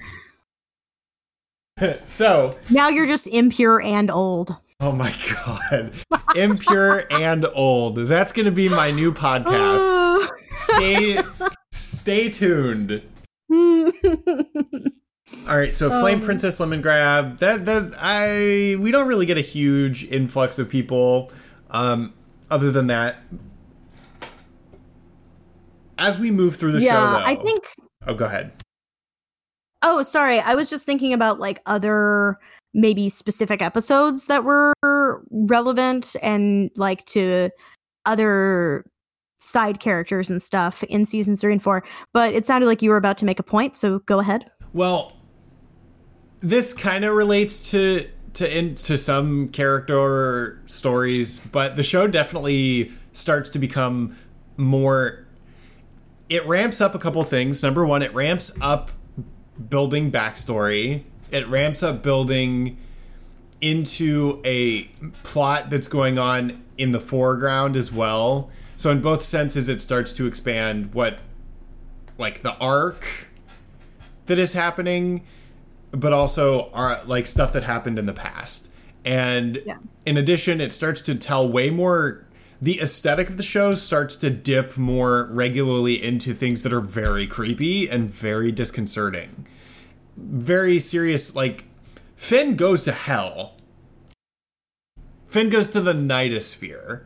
B: so
A: now you're just impure and old.
B: Oh my god. Impure and old. That's going to be my new podcast. stay stay tuned. All right, so Flame um, Princess Lemongrab. That that I we don't really get a huge influx of people. Um, other than that, as we move through the
A: yeah,
B: show, though,
A: I think.
B: Oh, go ahead.
A: Oh, sorry. I was just thinking about like other maybe specific episodes that were relevant and like to other side characters and stuff in seasons three and four. But it sounded like you were about to make a point, so go ahead.
B: Well, this kind of relates to to into some character stories, but the show definitely starts to become more. It ramps up a couple things. Number one, it ramps up building backstory. It ramps up building into a plot that's going on in the foreground as well. So in both senses, it starts to expand what, like the arc that is happening but also are like stuff that happened in the past. And yeah. in addition, it starts to tell way more. The aesthetic of the show starts to dip more regularly into things that are very creepy and very disconcerting. Very serious, like Finn goes to hell. Finn goes to the nightosphere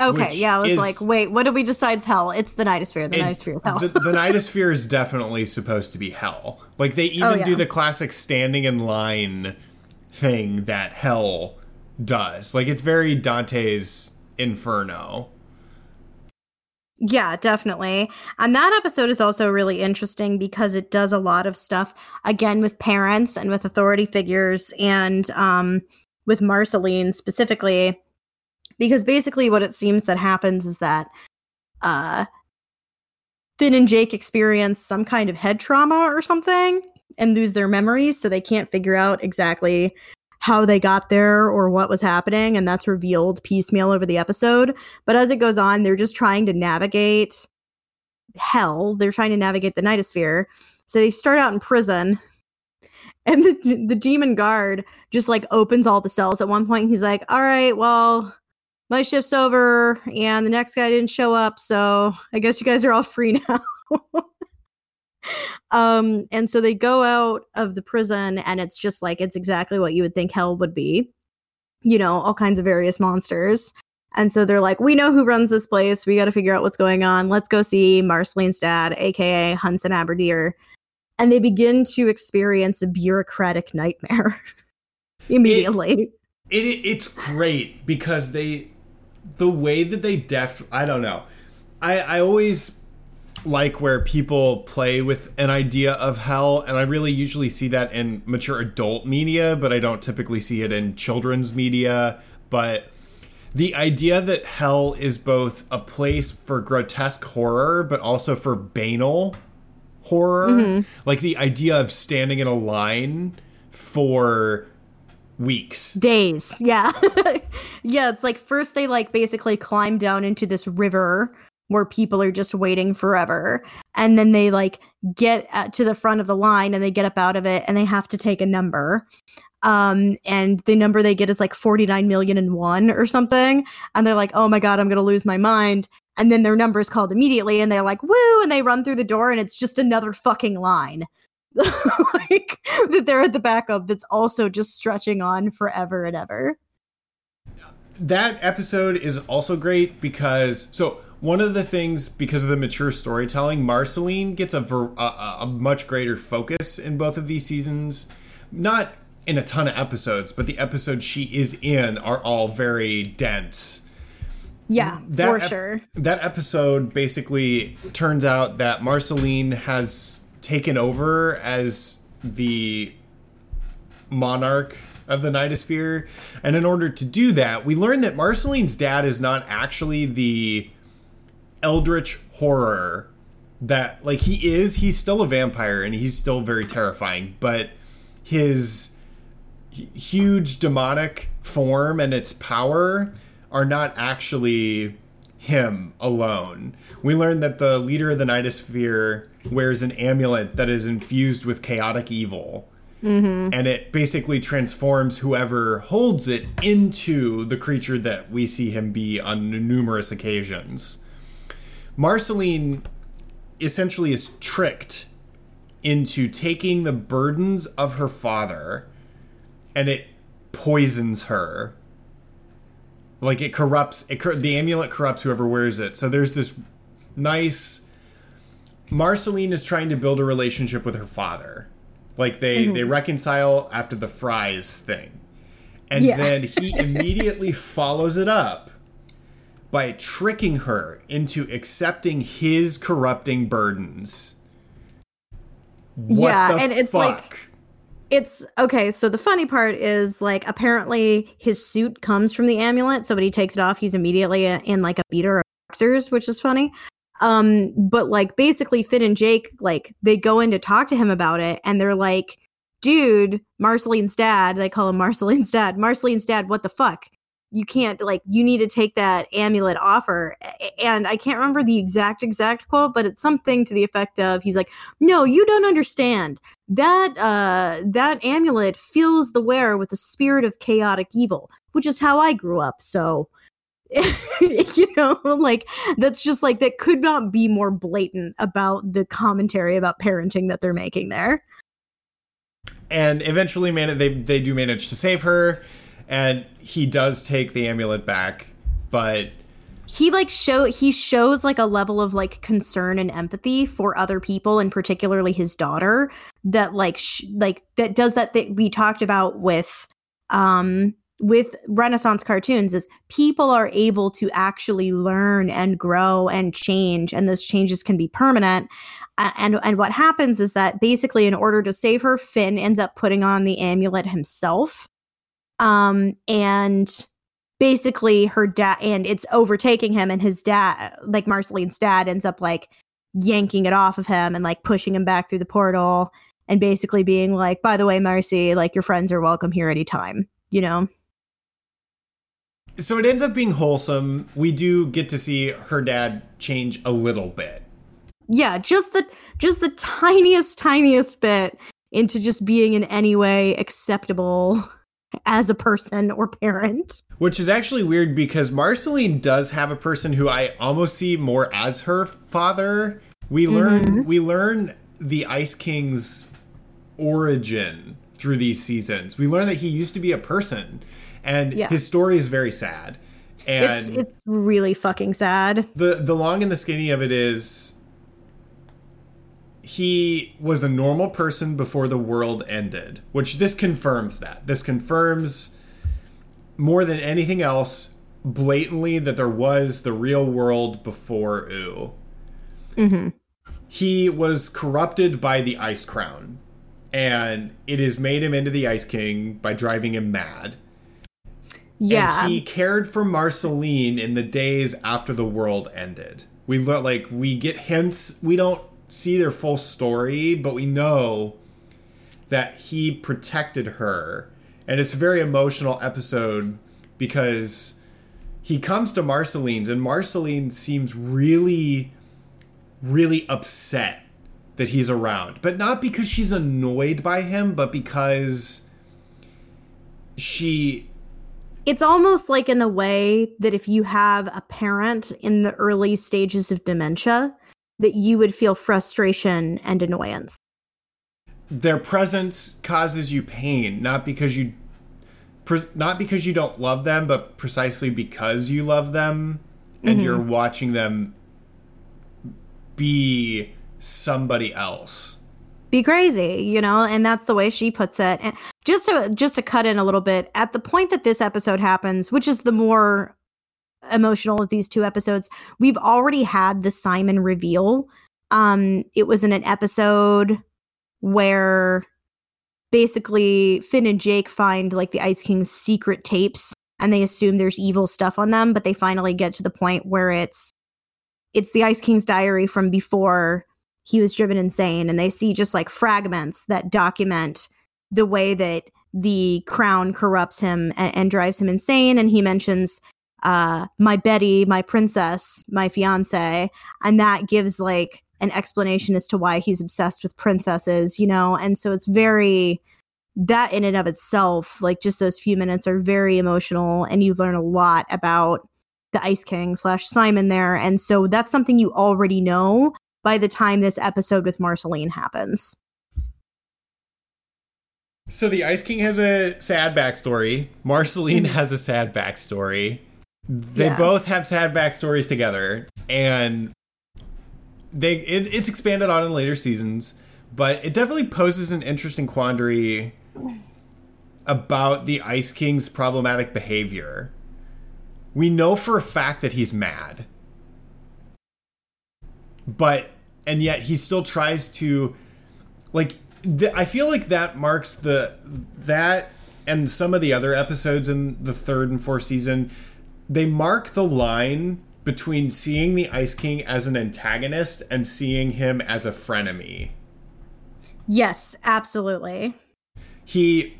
A: Okay, yeah, I was is, like, wait, what did we decide's hell? It's the nightosphere. The it, nightosphere hell.
B: the, the nightosphere is definitely supposed to be hell. Like they even oh, yeah. do the classic standing in line thing that hell does. Like it's very Dante's Inferno.
A: Yeah, definitely. And that episode is also really interesting because it does a lot of stuff again with parents and with authority figures and um with Marceline specifically because basically what it seems that happens is that uh Finn and Jake experience some kind of head trauma or something and lose their memories so they can't figure out exactly how they got there or what was happening and that's revealed piecemeal over the episode. But as it goes on they're just trying to navigate hell. They're trying to navigate the nightosphere. So they start out in prison and the, the demon guard just like opens all the cells at one point he's like all right well my shift's over and the next guy didn't show up so i guess you guys are all free now um and so they go out of the prison and it's just like it's exactly what you would think hell would be you know all kinds of various monsters. And so they're like we know who runs this place. We got to figure out what's going on. Let's go see marceline's dad aka hunson abadeer and they begin to experience a bureaucratic nightmare immediately.
B: it, it it's great because they the way that they def i don't know. I i always like where people play with an idea of hell and i really usually see that in mature adult media but i don't typically see it in children's media. But the idea that hell is both a place for grotesque horror but also for banal horror
A: Mm-hmm.
B: like the idea of standing in a line for weeks.
A: Days yeah. Yeah it's like first they like basically climb down into this river where people are just waiting forever and then they like get to the front of the line and they get up out of it and they have to take a number um and the number they get is like 49 million and one or something and they're like oh my god i'm gonna lose my mind and then their number is called immediately and they're like woo and they run through the door and it's just another fucking line like that they're at the back of that's also just stretching on forever and ever.
B: That episode is also great because so one of the things because of the mature storytelling marceline gets a, ver, a, a much greater focus in both of these seasons. Not in a ton of episodes but the episodes she is in are all very dense.
A: Yeah
B: that
A: for
B: ep-
A: sure.
B: that episode basically turns out that marceline has taken over as the monarch of the nightosphere and in order to do that we learn that marceline's dad is not actually the eldritch horror that like he is he's still a vampire and he's still very terrifying but his huge demonic form and its power are not actually him alone. We learn that the leader of the Nightosphere wears an amulet that is infused with chaotic evil. Mm-hmm. And it basically transforms whoever holds it into the creature that we see him be on numerous occasions. Marceline essentially is tricked into taking the burdens of her father and it poisons her. Like it corrupts it the amulet corrupts whoever wears it. So there's this nice marceline is trying to build a relationship with her father. Like they mm-hmm. they reconcile after the fries thing. And
A: Yeah.
B: then he immediately follows it up by tricking her into accepting his corrupting burdens. What
A: Yeah,
B: the
A: and it's like-
B: fuck?
A: it's okay so the funny part is like apparently his suit comes from the amulet so when he takes it off he's immediately in like a beater of boxers which is funny. Um but like basically Finn and Jake like they go in to talk to him about it and they're like dude Marceline's dad they call him Marceline's dad Marceline's dad what the fuck you can't like you need to take that amulet offer and I can't remember the exact exact quote but it's something to the effect of he's like no you don't understand. That uh that amulet fills the wearer with the spirit of chaotic evil which is how i grew up so you know like that's just like that could not be more blatant about the commentary about parenting that they're making there.
B: And eventually man they they do manage to save her and he does take the amulet back but
A: he like show he shows like a level of like concern and empathy for other people and particularly his daughter that like sh- like that does that that we talked about with um with renaissance cartoons is people are able to actually learn and grow and change and those changes can be permanent. And and what happens is that basically in order to save her finn ends up putting on the amulet himself um and basically her dad and it's overtaking him and his dad like Marceline's dad ends up like yanking it off of him and like pushing him back through the portal and basically being like, by the way, Marcy, like your friends are welcome here anytime, you know?
B: So it ends up being wholesome. We do get to see her dad change a little bit.
A: Yeah, just the just the tiniest, tiniest bit into just being in any way acceptable as a person or parent.
B: Which is actually weird because Marceline does have a person who I almost see more as her father. We learn mm-hmm. we learn the Ice King's origin through these seasons. We learn that he used to be a person and yeah. his story is very sad. And
A: it's, it's really fucking sad.
B: The the long and the skinny of it is he was a normal person before the world ended, which this confirms that. This confirms more than anything else blatantly that there was the real world before Ooo. Mm-hmm. He was corrupted by the Ice Crown, and it has made him into the Ice King by driving him mad.
A: Yeah.
B: And he cared for Marceline in the days after the world ended. We look like we get hints. We don't see their full story, but we know that he protected her. And it's a very emotional episode because he comes to Marceline's and Marceline seems really really upset that he's around. But not because she's annoyed by him, but because she
A: it's almost like in the way that if you have a parent in the early stages of dementia that you would feel frustration and annoyance.
B: Their presence causes you pain, not because you not because you don't love them, but precisely because you love them and mm-hmm. you're watching them be somebody else.
A: Be crazy, you know, and that's the way she puts it. And just to just to cut in a little bit, at the point that this episode happens, which is the more emotional of these two episodes. We've already had the Simon reveal. Um, it was in an episode where basically Finn and Jake find like the Ice King's secret tapes and they assume there's evil stuff on them, but they finally get to the point where it's it's the Ice King's diary from before he was driven insane and they see just like fragments that document the way that the crown corrupts him and, and drives him insane and he mentions uh, my Betty, my princess, my fiance, and that gives like an explanation as to why he's obsessed with princesses, you know, and so it's very that in and of itself, like just those few minutes are very emotional, and you learn a lot about the Ice King slash Simon there, and so that's something you already know by the time this episode with Marceline happens.
B: So the Ice King has a sad backstory. Marceline mm-hmm. has a sad backstory. They yeah. both have sad backstories together, and they it, it's expanded on in later seasons, but it definitely poses an interesting quandary about the Ice King's problematic behavior. We know for a fact that he's mad, but and yet he still tries to like th- I feel like that marks the that and some of the other episodes in the third and fourth season they mark the line between seeing the Ice King as an antagonist and seeing him as a frenemy.
A: Yes, absolutely.
B: He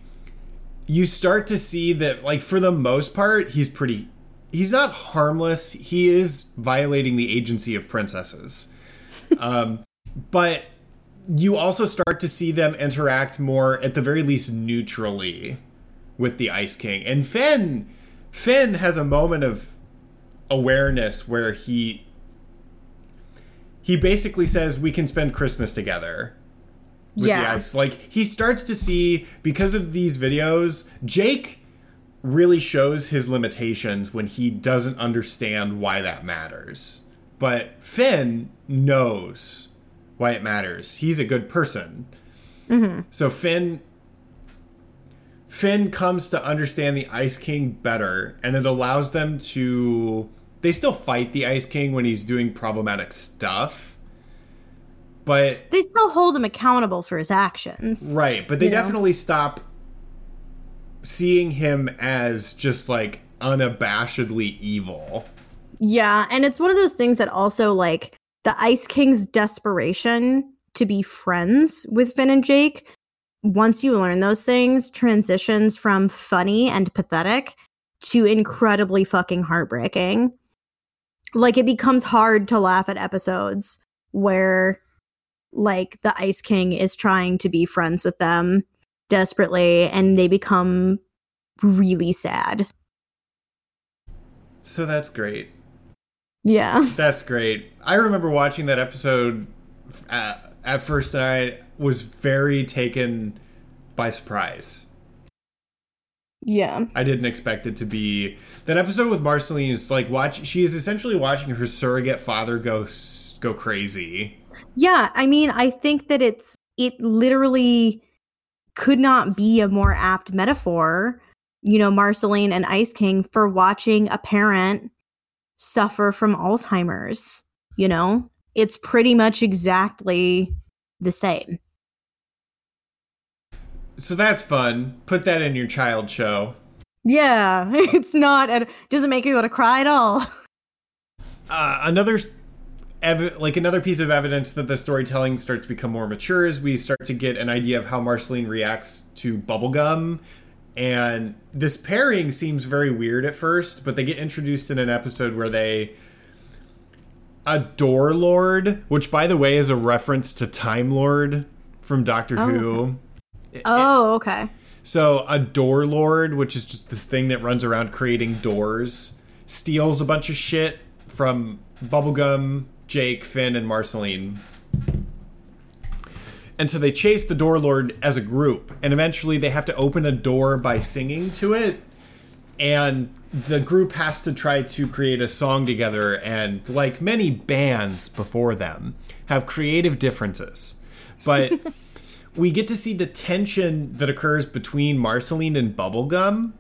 B: you start to see that like for the most part he's pretty he's not harmless. He is violating the agency of princesses. um but you also start to see them interact more at the very least neutrally with the Ice King. And Finn Finn has a moment of awareness where he he basically says we can spend Christmas together. With yeah. the ice. Like he starts to see because of these videos, Jake really shows his limitations when he doesn't understand why that matters. But Finn knows why it matters. He's a good person. Mm-hmm. So Finn Finn comes to understand the Ice King better, and it allows them to. They still fight the Ice King when he's doing problematic stuff, but
A: they still hold him accountable for his actions.
B: Right, but they definitely know? stop seeing him as just like unabashedly evil.
A: Yeah, and it's one of those things that also like the Ice King's desperation to be friends with Finn and Jake. Once you learn those things, transitions from funny and pathetic to incredibly fucking heartbreaking. Like it becomes hard to laugh at episodes where like the Ice King is trying to be friends with them desperately and they become really sad.
B: So that's great.
A: Yeah.
B: That's great. I remember watching that episode at, at first and I was very taken by surprise.
A: Yeah.
B: I didn't expect it to be that episode with Marceline is like watch she is essentially watching her surrogate father go go crazy.
A: Yeah, I mean, I think that it's it literally could not be a more apt metaphor, you know, Marceline and Ice King for watching a parent suffer from Alzheimer's, you know? It's pretty much exactly the same.
B: So that's fun. Put that in your child show.
A: Yeah, it's not. It doesn't make you want to cry at all.
B: Uh, another, ev- like another piece of evidence that the storytelling starts to become more mature is we start to get an idea of how Marceline reacts to bubblegum. And this pairing seems very weird at first, but they get introduced in an episode where the Door Lord, which by the way is a reference to Time Lord from Doctor
A: Oh.
B: Who.
A: Oh, okay.
B: So a door lord, which is just this thing that runs around creating doors, steals a bunch of shit from Bubblegum, Jake, Finn, and Marceline. And so they chase the door lord as a group, and eventually they have to open a door by singing to it. And the group has to try to create a song together, and like many bands before them, have creative differences. But we get to see the tension that occurs between Marceline and Bubblegum.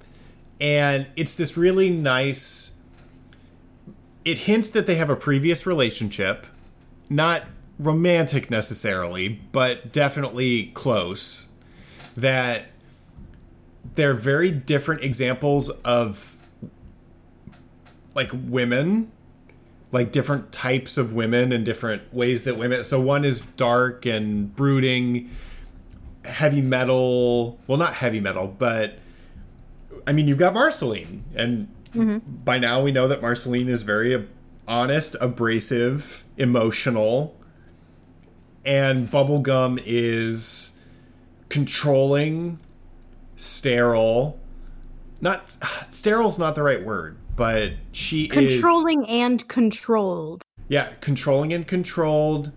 B: And it's this really nice. It hints that they have a previous relationship. Not romantic necessarily, but definitely close. That they're very different examples of like women like different types of women and different ways that women so one is dark and brooding heavy metal well not heavy metal but i mean you've got marceline and by now we know that marceline is very honest abrasive emotional and bubblegum is controlling sterile not sterile's not the right word but she is
A: Controlling and controlled.
B: yeah, controlling and controlled.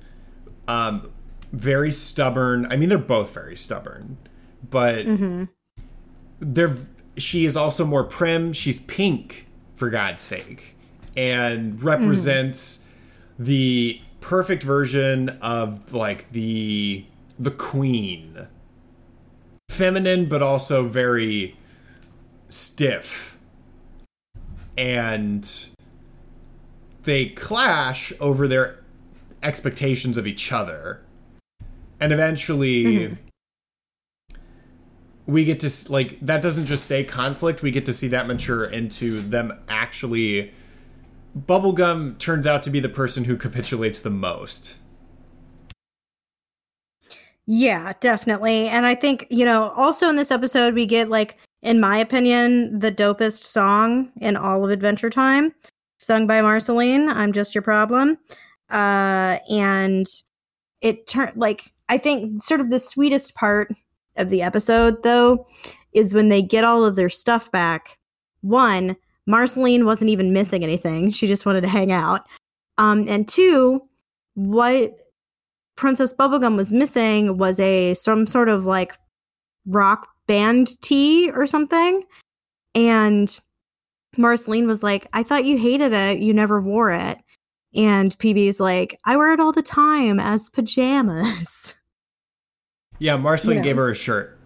B: Um, very stubborn. I mean, they're both very stubborn, but they're. She is also more prim. She's pink, for God's sake, and represents the perfect version of like the the queen. Feminine, but also very stiff and they clash over their expectations of each other and eventually we get to like that doesn't just stay conflict we get to see that mature into them actually bubblegum turns out to be the person who capitulates the most
A: Yeah, definitely. And I think, you know, also in this episode, we get, like, in my opinion, the dopest song in all of Adventure Time, sung by Marceline. I'm just your problem. Uh, and it turned, like, I think sort of the sweetest part of the episode, though, is when they get all of their stuff back. One, Marceline wasn't even missing anything, she just wanted to hang out. Um, and two, what Princess Bubblegum was missing was a some sort of like rock band tee or something. And Marceline was like, I thought you hated it. You never wore it. And PB's like, I wear it all the time as pajamas.
B: yeah marceline
A: Yeah.
B: gave her a shirt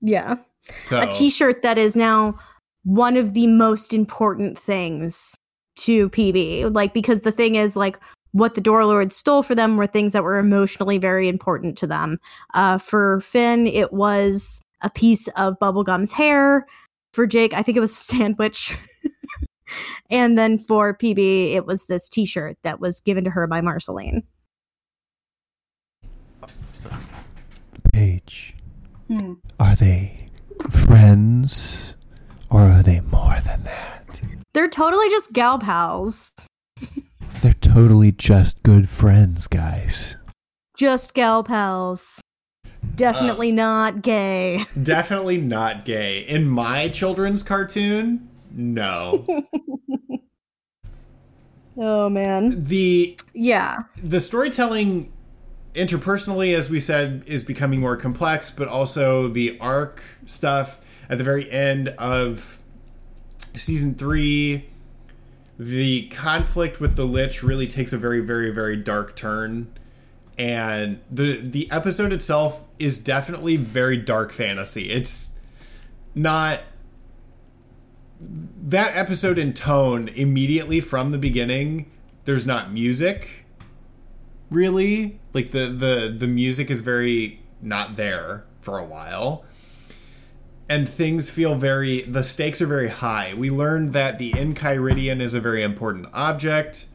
A: yeah.
B: so
A: A t shirt that is now one of the most important things to PB. Like, because the thing is, like, what the Door Lord stole for them were things that were emotionally very important to them. Uh, for Finn, it was a piece of Bubblegum's hair. For Jake, I think it was a sandwich. and then for PB, it was this t shirt that was given to her by Marceline.
C: Paige, hmm. are they friends or are they more than that?
A: They're totally just gal pals.
C: They're totally just good friends, guys.
A: Just gal pals. Definitely uh, not gay.
B: Definitely not gay. In my children's cartoon, no.
A: Oh man.
B: the
A: Yeah.
B: the storytelling interpersonally as we said is becoming more complex but also the arc stuff at the very end of season 3 the conflict with the lich really takes a very very very dark turn and the the episode itself is definitely very dark fantasy it's not that episode in tone immediately from the beginning there's not music really. Like the the the music is very not there for a while. And things feel very the stakes are very high. We learned that the enchiridion is a very important object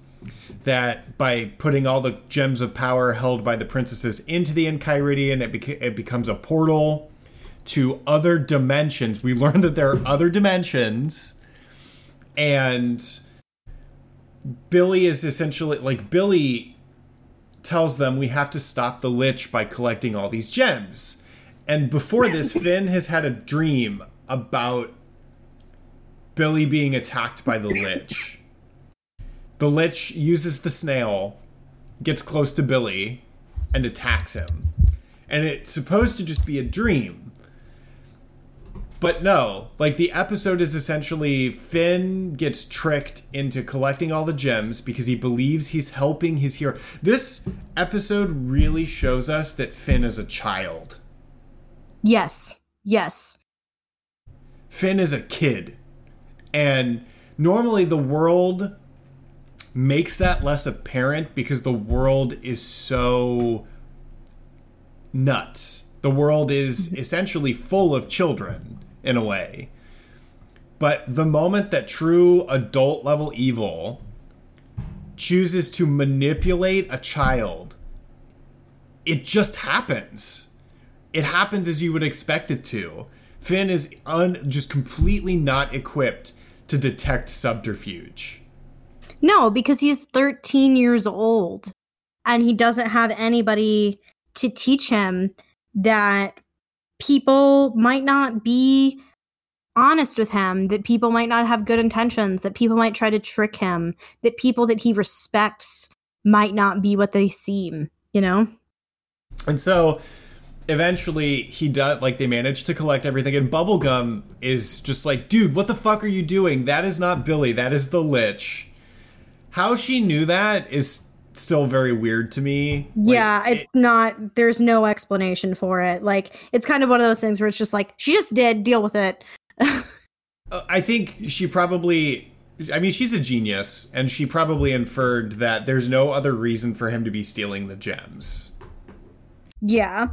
B: that by putting all the gems of power held by the princesses into the enchiridion it, beca- it becomes a portal to other dimensions we learned that there are other dimensions and billy is essentially like billy tells them we have to stop the lich by collecting all these gems. And before this, Finn has had a dream about Billy being attacked by the lich. The lich uses the snail, gets close to Billy, and attacks him. And it's supposed to just be a dream. But no, like the episode is essentially Finn gets tricked into collecting all the gems because he believes he's helping his hero. This episode really shows us that Finn is a child.
A: Yes. Yes.
B: Finn is a kid. And normally the world makes that less apparent because the world is so nuts. The world is essentially full of children in a way. But the moment that true adult level evil chooses to manipulate a child, it just happens. It happens as you would expect it to. Finn is un- just completely not equipped to detect subterfuge.
A: No, because he's 13 years old and he doesn't have anybody to teach him that people might not be honest with him, that people might not have good intentions, that people might try to trick him, that people that he respects might not be what they seem, you know?
B: And so eventually he does like they manage to collect everything and bubblegum is just like dude what the fuck are you doing? That is not billy. That is the lich. How she knew that is still very weird to me Like,
A: yeah, it's not, there's no explanation for it. Like, it's kind of one of those things where it's just like, she just did, deal with it.
B: Uh, I think she probably I mean she's a genius and she probably inferred that there's no other reason for him to be stealing the gems.
A: Yeah.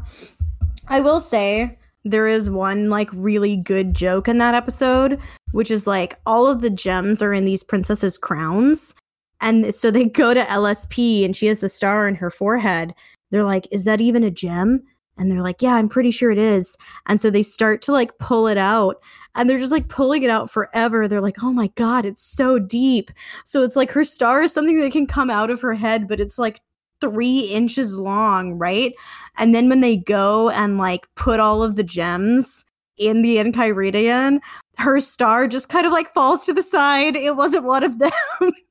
A: I will say there is one like really good joke in that episode, which is like all of the gems are in these princesses' crowns. And so they go to LSP and she has the star in her forehead. They're like, Is that even a gem? And they're like, Yeah, I'm pretty sure it is. And so they start to like pull it out and they're just like pulling it out forever. They're like, Oh my God, it's so deep. So it's like her star is something that can come out of her head, but it's like three inches long, right? And then when they go and like put all of the gems in the Enchiridion, her star just kind of like falls to the side. It wasn't one of them.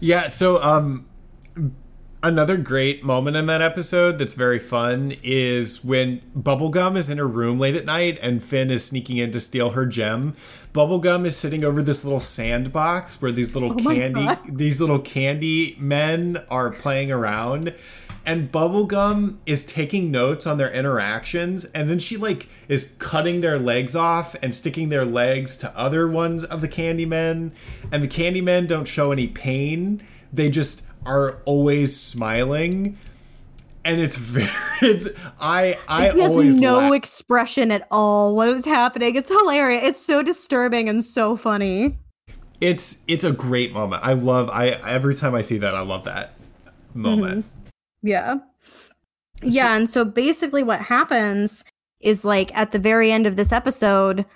B: Yeah, so um another great moment in that episode that's very fun is when Bubblegum is in her room late at night and Finn is sneaking in to steal her gem. Bubblegum is sitting over this little sandbox where these little
A: Oh
B: candy these little candy men are playing around and Bubblegum is taking notes on their interactions and then she like is cutting their legs off and sticking their legs to other ones of the Candymen and the Candymen don't show any pain. They just are always smiling and it's very it's I I
A: he has
B: always
A: no
B: laugh.
A: expression at all. What is happening? It's hilarious. It's so disturbing and so funny.
B: it's it's a great moment. I love I every time I see that I love that moment. Mm-hmm.
A: Yeah. Yeah, and so basically what happens is like at the very end of this episode,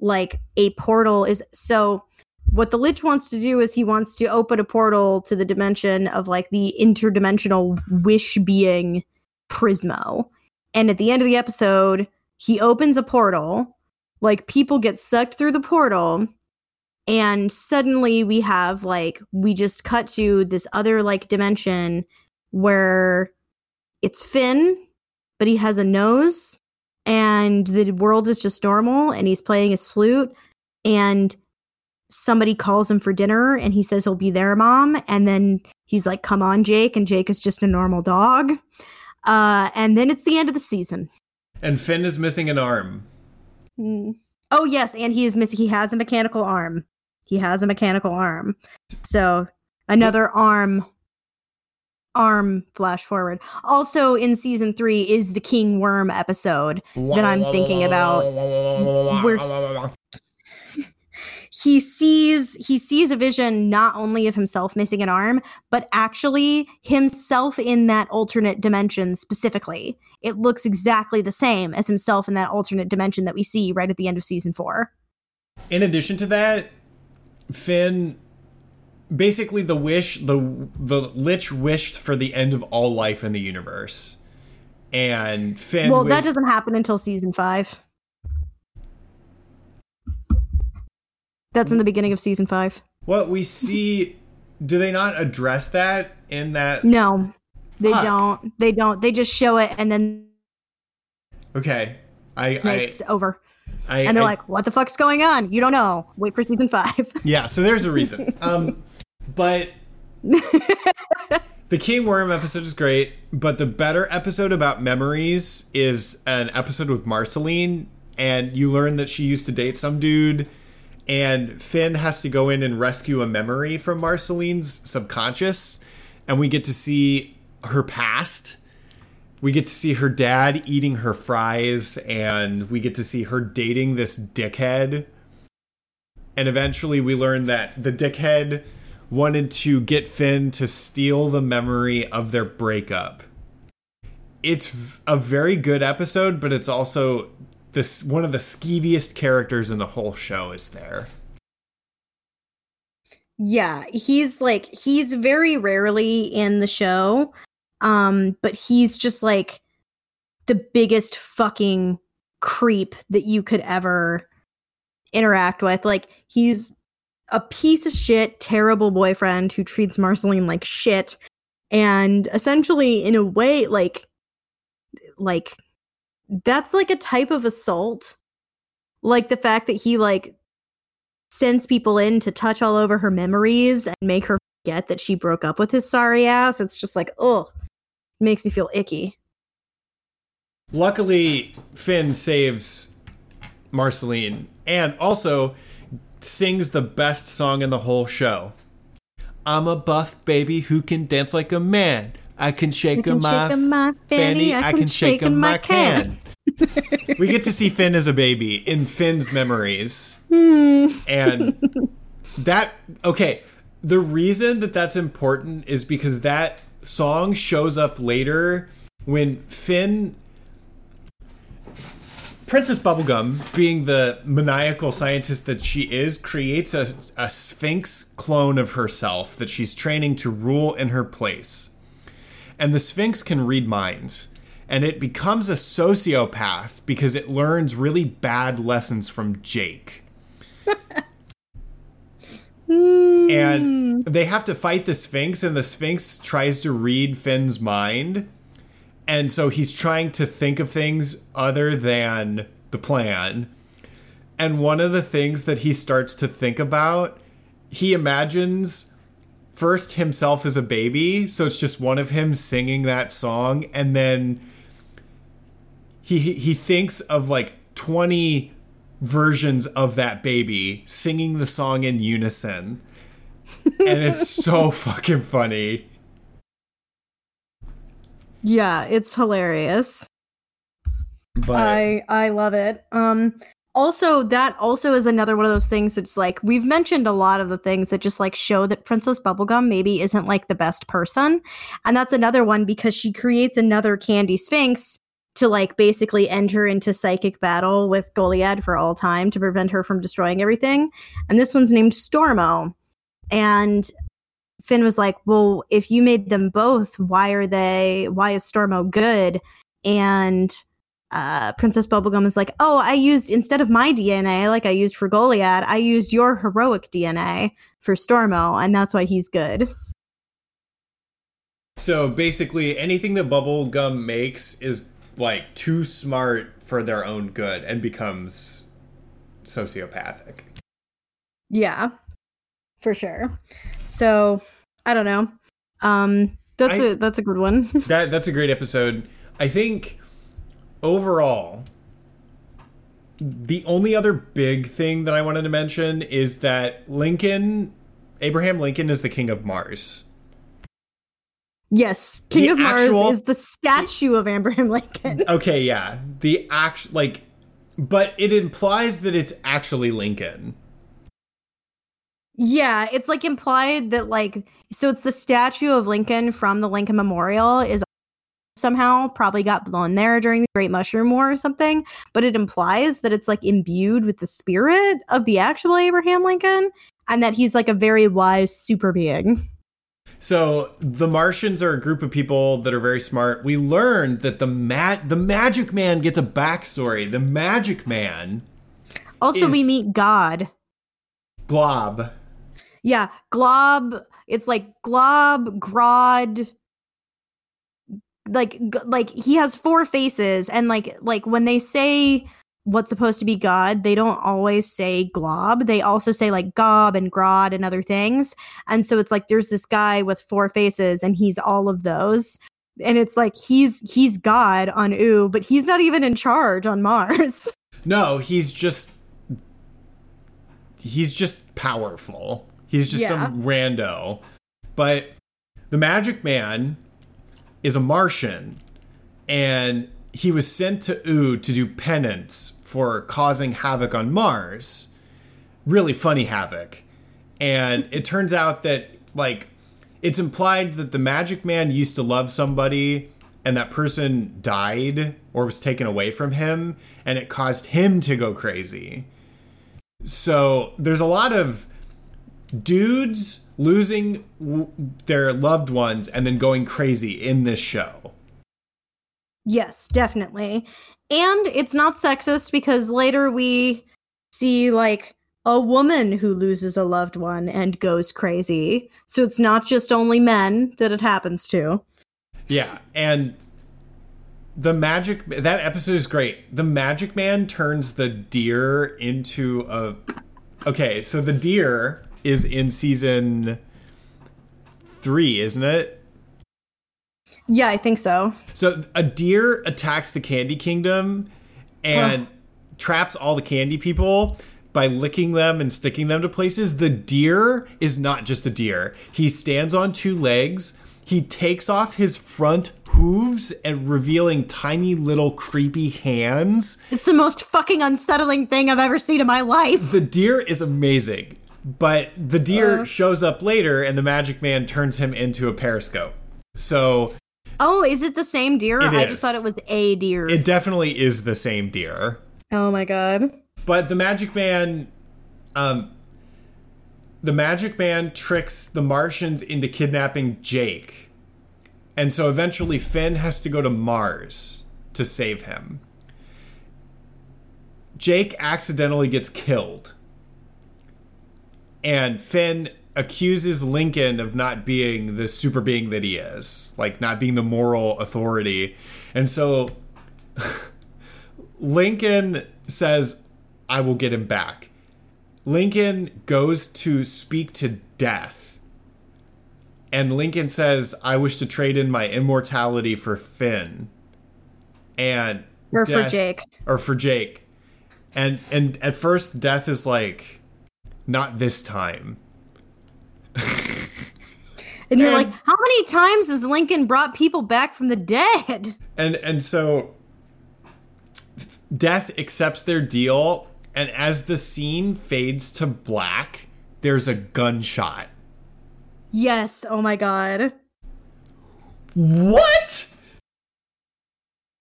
A: like a portal is so what the Lich wants to do is he wants to open a portal to the dimension of like the interdimensional wish being Prismo. And at the end of the episode, he opens a portal, like people get sucked through the portal, and suddenly we have like we just cut to this other like dimension where it's Finn, but he has a nose, and the world is just normal, and he's playing his flute, and somebody calls him for dinner, and he says he'll be there, mom, and then he's like, "Come on, Jake," and Jake is just a normal dog, uh, and then it's the end of the season.
B: And Finn is missing an arm.
A: Mm. Oh yes, and he is missing. He has a mechanical arm. He has a mechanical arm. So another arm. Arm flash forward. Also in season three is the King Worm episode that I'm thinking about. Where he sees he sees a vision not only of himself missing an arm, but actually himself in that alternate dimension specifically. It looks exactly the same as himself in that alternate dimension that we see right at the end of season four.
B: In addition to that, Finn basically the wish the the lich wished for the end of all life in the universe. And Finn
A: well, that
B: wished-
A: doesn't happen until season five. That's in the beginning of season five.
B: what we see do they not address that in that
A: No, they
B: Fuck.
A: don't. They don't. They just show it and then
B: Okay. I I,
A: it's over.
B: I
A: And they're
B: I-
A: like, "What the fuck's going on? You don't know. Wait for season five.
B: Yeah, so there's a reason. Um, but the King Worm episode is great, but the better episode about memories is an episode with Marceline, and you learn that she used to date some dude, and Finn has to go in and rescue a memory from Marceline's subconscious, and we get to see her past. We get to see her dad eating her fries, and we get to see her dating this dickhead and eventually we learn that the dickhead wanted to get Finn to steal the memory of their breakup. It's a very good episode, but it's also this one of the skeeviest characters in the whole show is there.
A: Yeah, he's like he's very rarely in the show. Um, but he's just like the biggest fucking creep that you could ever interact with. Like he's a piece of shit, terrible boyfriend who treats Marceline like shit and essentially in a way like like that's like a type of assault. Like the fact that he like sends people in to touch all over her memories and make her forget that she broke up with his sorry ass. It's just like, oh, makes me feel icky.
B: Luckily, Finn saves Marceline and also sings the best song in the whole show. I'm a buff baby who can dance like a man. I can shake
A: I
B: a
A: can
B: my,
A: my
B: fanny. I can shake a my can. we get to see Finn as a baby in Finn's memories. and that, okay, the reason that that's important is because that song shows up later when Finn. Princess Bubblegum, being the maniacal scientist that she is, creates a, a Sphinx clone of herself that she's training to rule in her place. And the Sphinx can read minds. And it becomes a sociopath because it learns really bad lessons from Jake. and they have to fight the Sphinx, and the Sphinx tries to read Finn's mind. And so he's trying to think of things other than the plan. And one of the things that he starts to think about, he imagines first himself as a baby. So it's just one of him singing that song. And then he, he thinks of like 20 versions of that baby singing the song in unison. And it's so fucking funny.
A: Yeah, it's hilarious.
B: But
A: I I love it. Um also that also is another one of those things that's like we've mentioned a lot of the things that just like show that Princess Bubblegum maybe isn't like the best person. And that's another one because she creates another candy sphinx to like basically enter into psychic battle with Goliad for all time to prevent her from destroying everything. And this one's named Stormo. And Finn was like, "Well, if you made them both, why are they why is Stormo good?" And uh, Princess Bubblegum is like, oh, I used instead of my DNA, like I used for Goliad, I used your heroic DNA for Stormo, and that's why he's good.
B: so basically, anything that Bubblegum makes is like too smart for their own good and becomes sociopathic.
A: Yeah, for sure. So I don't know. Um, that's
B: I-
A: a that's a good one.
B: That that's a great episode. I think overall the only other big thing that I wanted to mention is that Lincoln Abraham Lincoln is the king of Mars.
A: yes, King
B: The
A: of
B: actual-
A: Mars is the statue of Abraham Lincoln.
B: Okay, yeah. The act like but it implies that it's actually Lincoln.
A: Yeah, it's like implied that like so it's the statue of Lincoln from the Lincoln Memorial is somehow probably got blown there during the Great Mushroom War or something, but it implies that it's like imbued with the spirit of the actual Abraham Lincoln and that he's like a very wise super being.
B: So the Martians are a group of people that are very smart. We learned that the mat the Magic Man gets a backstory. The Magic Man,
A: Also, we meet God.
B: Glob,
A: Yeah, Glob. It's like Glob, Grod. Like, like he has four faces, and like, like when they say what's supposed to be God, they don't always say Glob. They also say like Gob and Grod and other things. And so it's like there's this guy with four faces, and he's all of those. And it's like he's he's God on Ooo, but he's not even in charge on Mars.
B: No, he's just he's just powerful. He's just
A: Yeah.
B: some rando. But the Magic Man is a Martian and he was sent to Ooo to do penance for causing havoc on Mars. Really funny havoc. And it turns out that like it's implied that the Magic Man used to love somebody and that person died or was taken away from him and it caused him to go crazy. So there's a lot of dudes losing w- their loved ones and then going crazy in this show.
A: Yes, definitely. And it's not sexist because later we see like a woman who loses a loved one and goes crazy. So it's not just only men that it happens to.
B: Yeah, and the magic that episode is great. The magic man turns the deer into a Okay, so the deer is in season 3, isn't it?
A: Yeah, I think so.
B: So a deer attacks the candy kingdom and traps all the candy people by licking them and sticking them to places. The deer is not just a deer. He stands on two legs. He takes off his front hooves and revealing tiny little creepy hands.
A: It's the most fucking unsettling thing I've ever seen in my life.
B: The deer is amazing. But the deer shows up later and the magic man turns him into a periscope. So
A: Oh, is it the same deer? I
B: is.
A: just thought it was a deer.
B: it definitely is the same deer.
A: oh my god.
B: But the Magic Man, um, the Magic Man tricks the Martians into kidnapping Jake, and so eventually Finn has to go to Mars to save him. Jake accidentally gets killed, and Finn accuses Lincoln of not being the super being that he is, like not being the moral authority, and so Lincoln says, I will get him back. Lincoln goes to speak to death. And Lincoln says, I wish to trade in my immortality for Finn. And
A: Or for Jake.
B: Or for Jake. And and at first death is like, not this time.
A: And you're
B: And-
A: like, how many times has Lincoln brought people back from the dead?
B: And and so Death accepts their deal, and as the scene fades to black, there's a gunshot.
A: Yes. Oh my god.
B: What?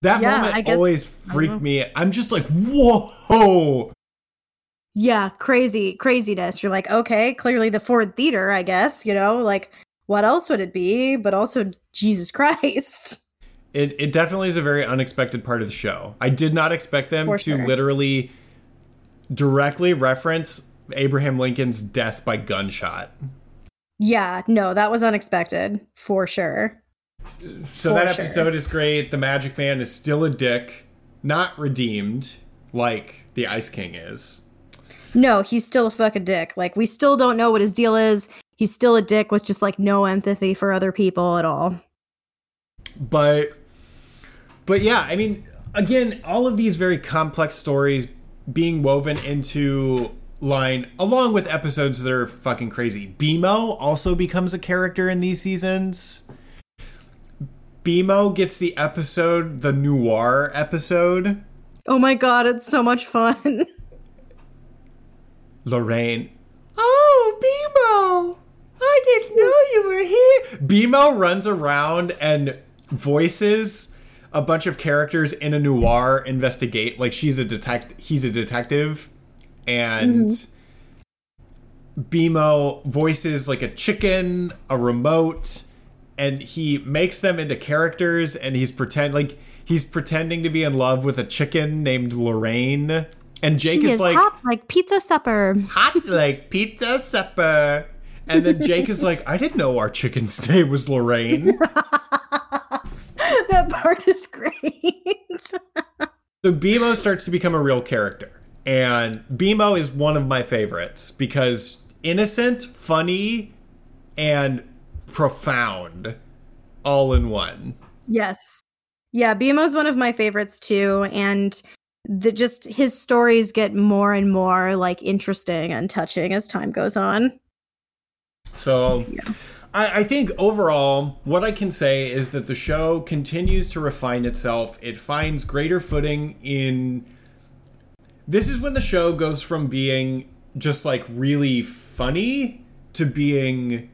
B: That
A: Yeah,
B: moment always freaked me. I'm just like, whoa.
A: Yeah, crazy craziness. You're like, okay, clearly the Ford Theater, I guess, you know, like what else would it be? But also Jesus Christ.
B: It it definitely is a very unexpected part of the show. I did not expect them
A: For
B: to
A: sure.
B: literally directly reference Abraham Lincoln's death by gunshot.
A: Yeah, no, that was unexpected for sure.
B: So
A: For
B: that
A: sure.
B: episode is great. The Magic Man is still a dick, not redeemed like the Ice King is.
A: No, he's still a fucking dick. Like we still don't know what his deal is. He's still a dick with just like no empathy for other people at all.
B: But but yeah, I mean, again, all of these very complex stories being woven into line along with episodes that are fucking crazy. BMO also becomes a character in these seasons. BMO gets the episode, the noir episode.
A: Oh my god, it's so much fun.
B: Lorraine. Oh, BMO! I didn't know you were here. BMO runs around and voices a bunch of characters in a noir investigate. Like she's a detect, he's a detective, and mm-hmm. BMO voices like a chicken, a remote, and he makes them into characters. And he's pretend like he's pretending to be in love with a chicken named Lorraine. And Jake
A: she
B: is
A: is
B: like,
A: hot like pizza supper.
B: hot like pizza supper. And then Jake is like, I didn't know our chicken's name was Lorraine.
A: that part is great.
B: So BMO starts to become a real character. And BMO is one of my favorites because innocent, funny, and profound all in one.
A: yes. Yeah, BMO's one of my favorites too. And the just his stories get more and more like interesting and touching as time goes on.
B: So I, I think overall, what I can say is that the show continues to refine itself. It finds greater footing in. This is when the show goes from being just like really funny to being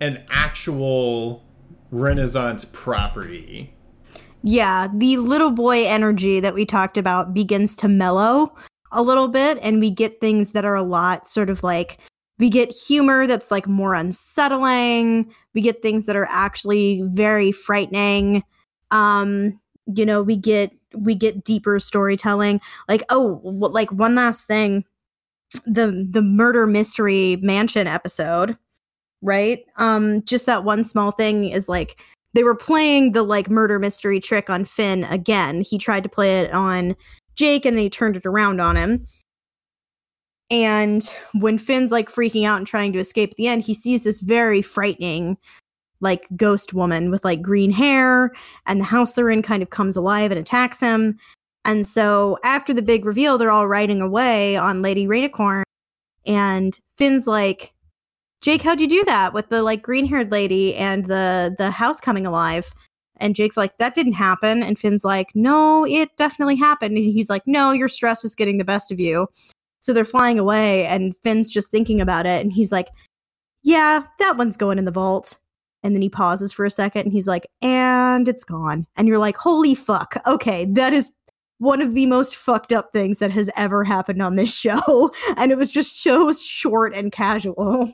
B: an actual Renaissance property.
A: Yeah, the little boy energy that we talked about begins to mellow a little bit, and we get things that are a lot sort of like we get humor that's like more unsettling. We get things that are actually very frightening. Um, you know, we get we get deeper storytelling. Like, oh, like one last thing, the the murder mystery mansion episode, right? Um, just that one small thing is like they were playing the like murder mystery trick on Finn again. He tried to play it on Jake and they turned it around on him. And when Finn's like freaking out and trying to escape at the end, he sees this very frightening like ghost woman with like green hair and the house they're in kind of comes alive and attacks him. And so after the big reveal, they're all riding away on Lady Rainicorn and Finn's like, Jake, how'd you do that with the like green haired lady and the the house coming alive? And Jake's like, that didn't happen. And Finn's like, no, it definitely happened. And he's like, no, your stress was getting the best of you. So they're flying away, and Finn's just thinking about it. And he's like, yeah, that one's going in the vault. And then he pauses for a second and he's like, and it's gone. And you're like, holy fuck. Okay, that is one of the most fucked up things that has ever happened on this show. And it was just so short and casual.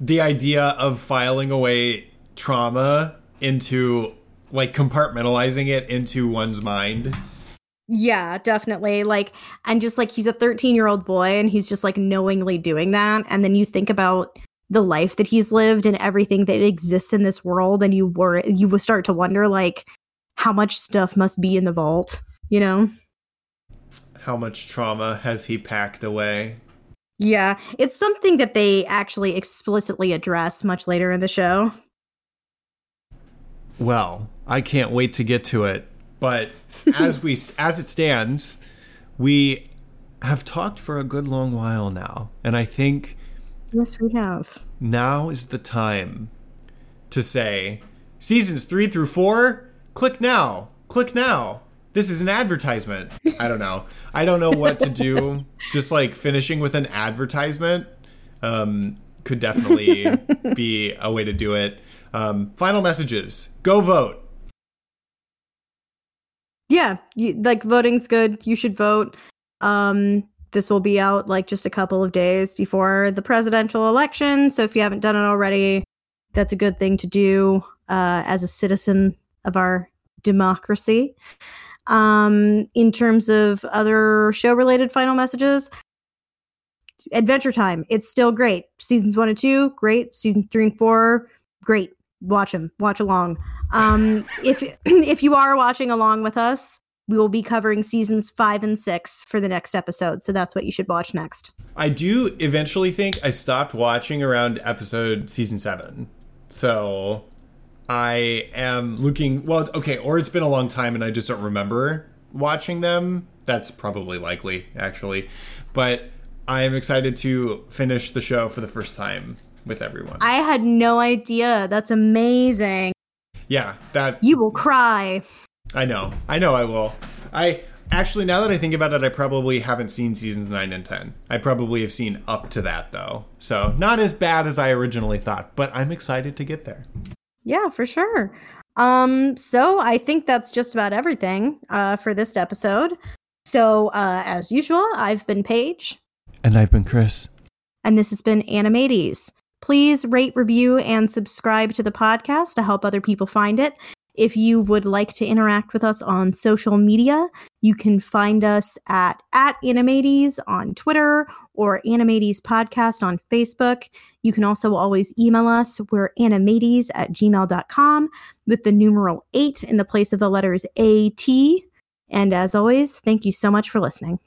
B: The idea of filing away trauma into like compartmentalizing it into one's mind.
A: Yeah, definitely. Like, and just like he's a 13 year old boy and he's just like knowingly doing that. And then you think about the life that he's lived and everything that exists in this world, and you were, you will start to wonder like how much stuff must be in the vault, you know?
B: How much trauma has he packed away?
A: Yeah, it's something that they actually explicitly address much later in the show.
B: Well, I can't wait to get to it. But as we as it stands, we have talked for a good long while now, and I think
A: Yes, we have.
B: now is the time to say seasons three through four, click now, click now. This is an advertisement. I don't know. I don't know what to do. Just like finishing with an advertisement um, could definitely be a way to do it. Um, final messages go vote.
A: Yeah, you, like voting's good. You should vote. Um, this will be out like just a couple of days before the presidential election. So if you haven't done it already, that's a good thing to do uh, as a citizen of our democracy. Um, in terms of other show related final messages, Adventure Time, it's still great. Seasons one and two, great. Season three and four, great. Watch them, watch along. Um, if if you are watching along with us, we will be covering seasons five and six for the next episode. So that's what you should watch next.
B: I do eventually think I stopped watching around episode season seven. So I am looking, well, okay, or it's been a long time and I just don't remember watching them. That's probably likely, actually. But I am excited to finish the show for the first time with everyone.
A: I had no idea. That's amazing.
B: Yeah, that.
A: You will cry.
B: I know. I know I will. I actually, now that I think about it, I probably haven't seen seasons 9 and 10. I probably have seen up to that, though. So, not as bad as I originally thought, but I'm excited to get there.
A: Yeah, for sure. Um, so I think that's just about everything uh, for this episode. So, uh, as usual, I've been Paige.
C: And I've been Chris.
A: And this has been Animates. Please rate, review, and subscribe to the podcast to help other people find it. If you would like to interact with us on social media, you can find us at, at Animates on Twitter or Animates Podcast on Facebook. You can also always email us. We're animates at gmail.com with the numeral 8 in the place of the letters AT. And as always, thank you so much for listening.